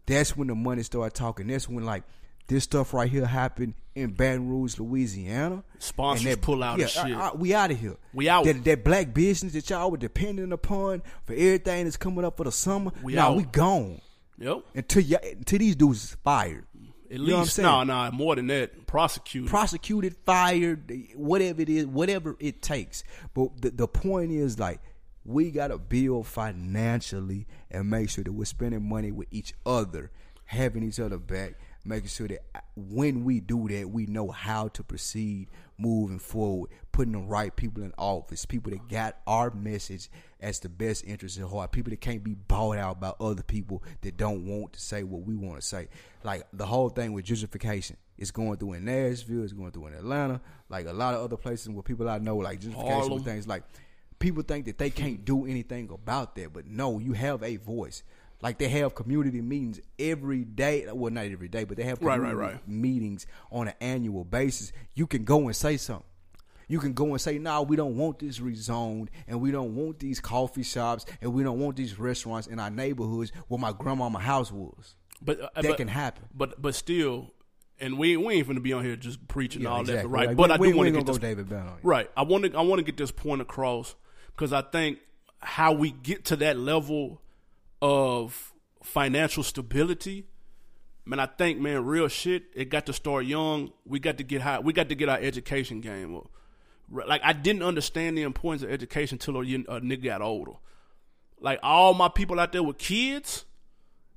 that's when the money start talking. That's when like this stuff right here happened in Baton Rouge, Louisiana. Sponsors And pull out yeah, of shit. uh, uh, we out of here. We out. That, that black business that y'all were depending upon for everything that's coming up for the summer. We nah, out. we gone. Yep. Until y- until these dudes is fired. At You know what I'm least, no, no, more than that. Prosecuted. prosecuted, fired, whatever it is, whatever it takes. But the, the point is like we gotta build financially and make sure that we're spending money with each other, having each other back, making sure that when we do that, we know how to proceed moving forward, putting the right people in office, people that got our message as the best interest at heart, people that can't be bought out by other people that don't want to say what we want to say. Like the whole thing with gentrification, it's going through in Nashville, it's going through in Atlanta, like a lot of other places where people I know, like gentrification Harlem. with things like people think that they can't do anything about that, but no, you have a voice. Like they have community meetings every day. Well, not every day, but they have Right, right, community right. meetings on an annual basis. You can go and say something. You can go and say, "No, we don't want this rezoned, and we don't want these coffee shops, and we don't want these restaurants in our neighborhoods where my grandmama house was." But uh, That but- can happen. But but still, and we we ain't gonna be on here just preaching Yeah, all that, right? Like, but we- I do want to get this go David Banner on you. right. I want to I want to get this point across because I think how we get to that level of financial stability. Man, I think, man, real shit. It got to start young. We got to get high. We got to get our education game up. Like I didn't understand the importance of education till a nigga got older. Like all my people out there with kids,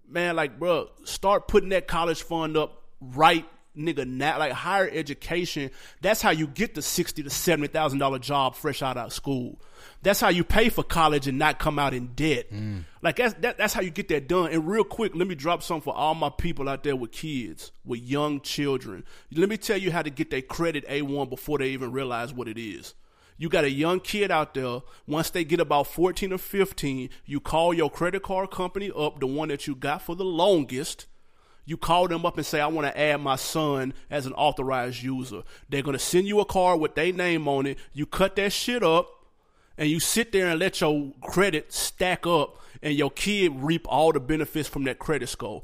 man, like bro, start putting that college fund up right nigga now like higher education that's how you get the 60 to 70 thousand dollar job fresh out of school. That's how you pay for college and not come out in debt. Mm. Like that's that, that's how you get that done. And real quick let me drop something for all my people out there with kids with young children. Let me tell you how to get their credit a1 before they even realize what it is. You got a young kid out there, once they get about 14 or 15, you call your credit card company up, the one that you got for the longest. You call them up and say, I want to add my son as an authorized user. They're going to send you a card with their name on it. You cut that shit up and you sit there and let your credit stack up and your kid reap all the benefits from that credit score.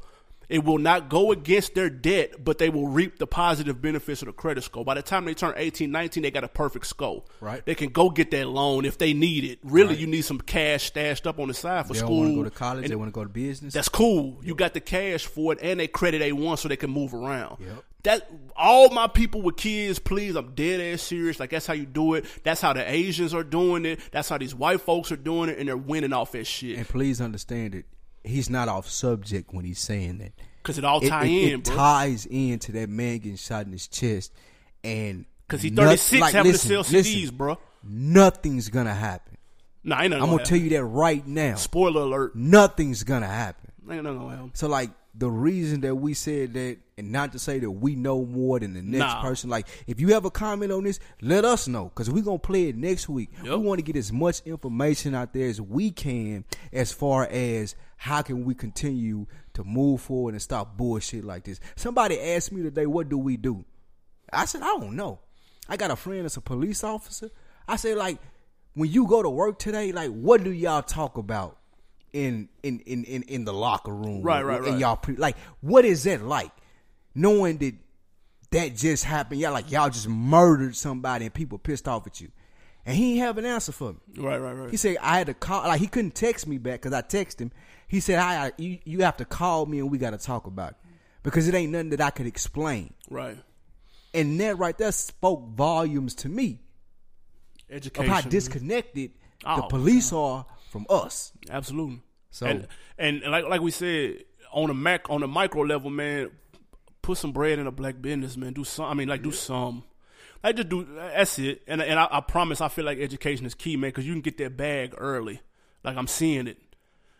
It will not go against their debt, but they will reap the positive benefits of the credit score. By the time they turn 18, 19, they got a perfect score. Right. They can go get that loan if they need it. Really, you need some cash stashed up on the side for school. They want to go to college. and They want to go to business. that's cool. You got the cash for it, and they credit A one so they can move around. Yep. That all my people with kids, please, I'm dead ass serious. Like that's how you do it. That's how the Asians are doing it. That's how these white folks are doing it, and they're winning off that shit and please understand it. He's not off subject when he's saying that. because it all It, tie it- in, it bro. ties into that man getting shot in his chest, and Because he's 36 like, having listen, to sell listen, bro. Nothing's gonna happen. Nah, ain't nothing I'm gonna gonna tell you that right now. Spoiler alert. Nothing's gonna happen. Ain't nothing gonna happen. So like the reason that we said that, and not to say that we know more than the next Nah. person. Like if you have a comment on this, let us know because we're gonna play it next week. Yep. We want to get as much information out there as we can as far as how can we continue to move forward and stop bullshit like this. Somebody asked me today, "What do we do?" I said, "I don't know." I got a friend that's a police officer. I say like, when you go to work today, like, what do y'all talk about? In in in in, in the locker room, Right, right, And right. y'all pre- like, what is that like? Knowing that that just happened, y'all like y'all just murdered somebody and people pissed off at you, and he ain't have an answer for me. Right, right, right. He said I had to call, like he couldn't text me back because I texted him. He said, "I, you, you have to call me and we got to talk about it because it ain't nothing that I could explain." right. And that right there spoke volumes to me Education. of how disconnected the Oh, police are from us. Absolutely. So- and, and like like we said on a mac on a micro level, man, put some bread in a black business, man. Do some. I mean, like do some. Like just do. That's it. And and I, I promise, I feel like education is key, man, because you can get that bag early. Like I'm seeing it.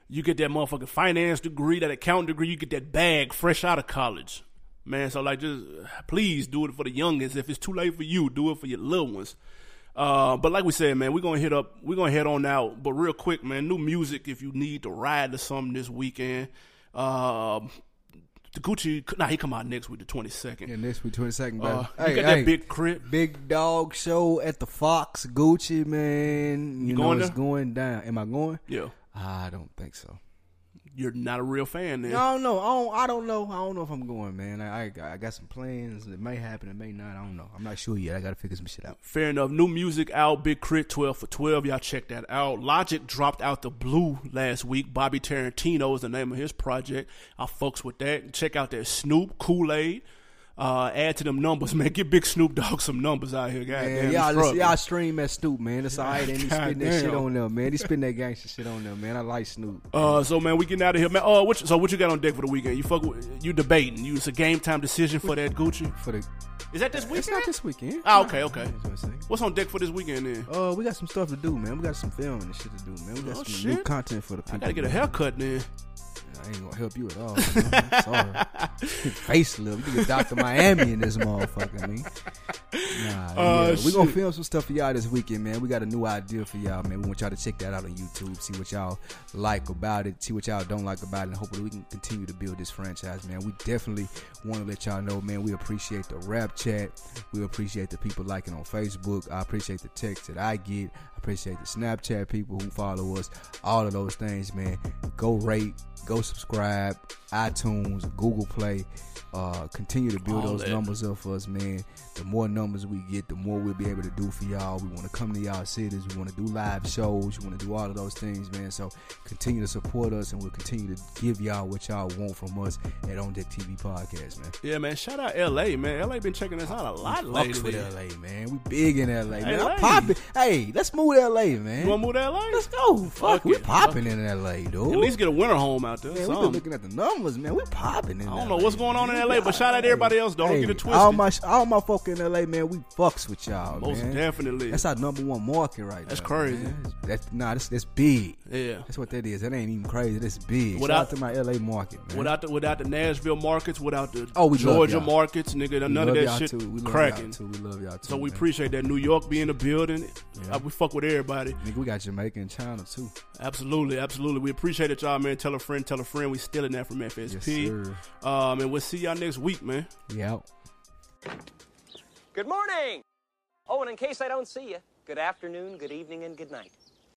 You get that motherfucking finance degree, that accounting degree. You get that bag fresh out of college, man. So like, just please do it for the youngest. If it's too late for you, do it for your little ones. Uh, but like we said, man, we're gonna hit up, we're gonna head on out. But real quick, man, new music if you need to ride to something this weekend. Um, the Gucci, nah, he come out next week, the twenty second. And next week, twenty second. Uh, you got that big crib. big dog show at the Fox Gucci, man. You, You know going it's there? going down. Am I going? Yeah, I don't think so. You're not a real fan then. I don't know. I don't. I don't know. I don't know if I'm going, man. I, I I got some plans. It may happen. It may not. I don't know. I'm not sure yet. I got to figure some shit out. Fair enough. New music out, Big K.R.I.T 12 for 12. Y'all check that out. Logic dropped out the blue last week. Bobby Tarantino is the name of his project. I fucks with that. Check out that Snoop, Coolaid. Uh, add to them numbers, man. Get Big Snoop Dogg some numbers out here, Man, goddamn. y'all, listen, y'all stream at Snoop, man. That's all right. And he spitting that shit on there, man. He spitting that gangster shit on there, man. I like Snoop. Uh, so man, we getting out of here, man. Oh, what, so what you got on deck for the weekend? You fuck with, you debating? You it's a game time decision for that Gucci? For the, Is that this weekend? it's not this weekend. Oh, okay, okay. That's what I say. What's on deck for this weekend then? Uh, we got some stuff to do, man. We got some filming and shit to do, man. We got Oh, some new shit. content for the people. I gotta get a man. haircut then. I ain't gonna help you at all. man. I'm sorry. Facelift. You get Dr. Miami in this motherfucker, man. Nah, Oh, yeah. we gonna film some stuff for y'all this weekend, man. We got a new idea for y'all, man. We want y'all to check that out on YouTube. See what y'all like about it. See what y'all don't like about it. And hopefully we can continue to build this franchise, man. We definitely want to let y'all know, man. We appreciate the rap chat. We appreciate the people liking on Facebook. I appreciate the text that I get. Appreciate the Snapchat people who follow us. All of those things, man. Go rate, go subscribe, iTunes, Google Play. Uh, continue to build All those that. numbers up for us, man. The more numbers we get, the more we'll be able to do for y'all. We want to come to y'all cities. We want to do live shows. We want to do all of those things, man. So continue to support us, and we'll continue to give y'all what y'all want from us at On Deck TV Podcast, man. Yeah, man. Shout out LA, man. LA been checking us out a lot lately. Fucks LA, man. We big in LA, man. LA. I'm popping. Hey, let's move to LA, man. You want to move to LA? Let's go. Fuck, Fuck we popping in LA, dude. At least get a winter home out there. man, we've been looking at the numbers, man. We popping in I don't LA, know what's going on in. LA, but shout out to everybody else. Don't Hey, get it twisted. All my all my in LA, man, we fucks with y'all, Most man. definitely. That's our number one market right That's now. crazy. man. That's nah, that's that's big. yeah. That's what that is. That ain't even crazy. That's big. Without- Shout out to my LA market, man. Without the without the Nashville markets, without the Oh, we Georgia markets, nigga, We none of that shit too. We love cracking. y'all too. We love y'all too. So we man. appreciate that New York being the building. Yeah. We fuck with everybody. Nigga, we got Jamaica and China too. Absolutely, absolutely. We appreciate it, y'all, man. Tell a friend, tell a friend. We stealing that from FSP. Yes, um, and we'll see y'all next week, man. Out. Good morning. Oh, and in case I don't see you, good afternoon, good evening, and good night.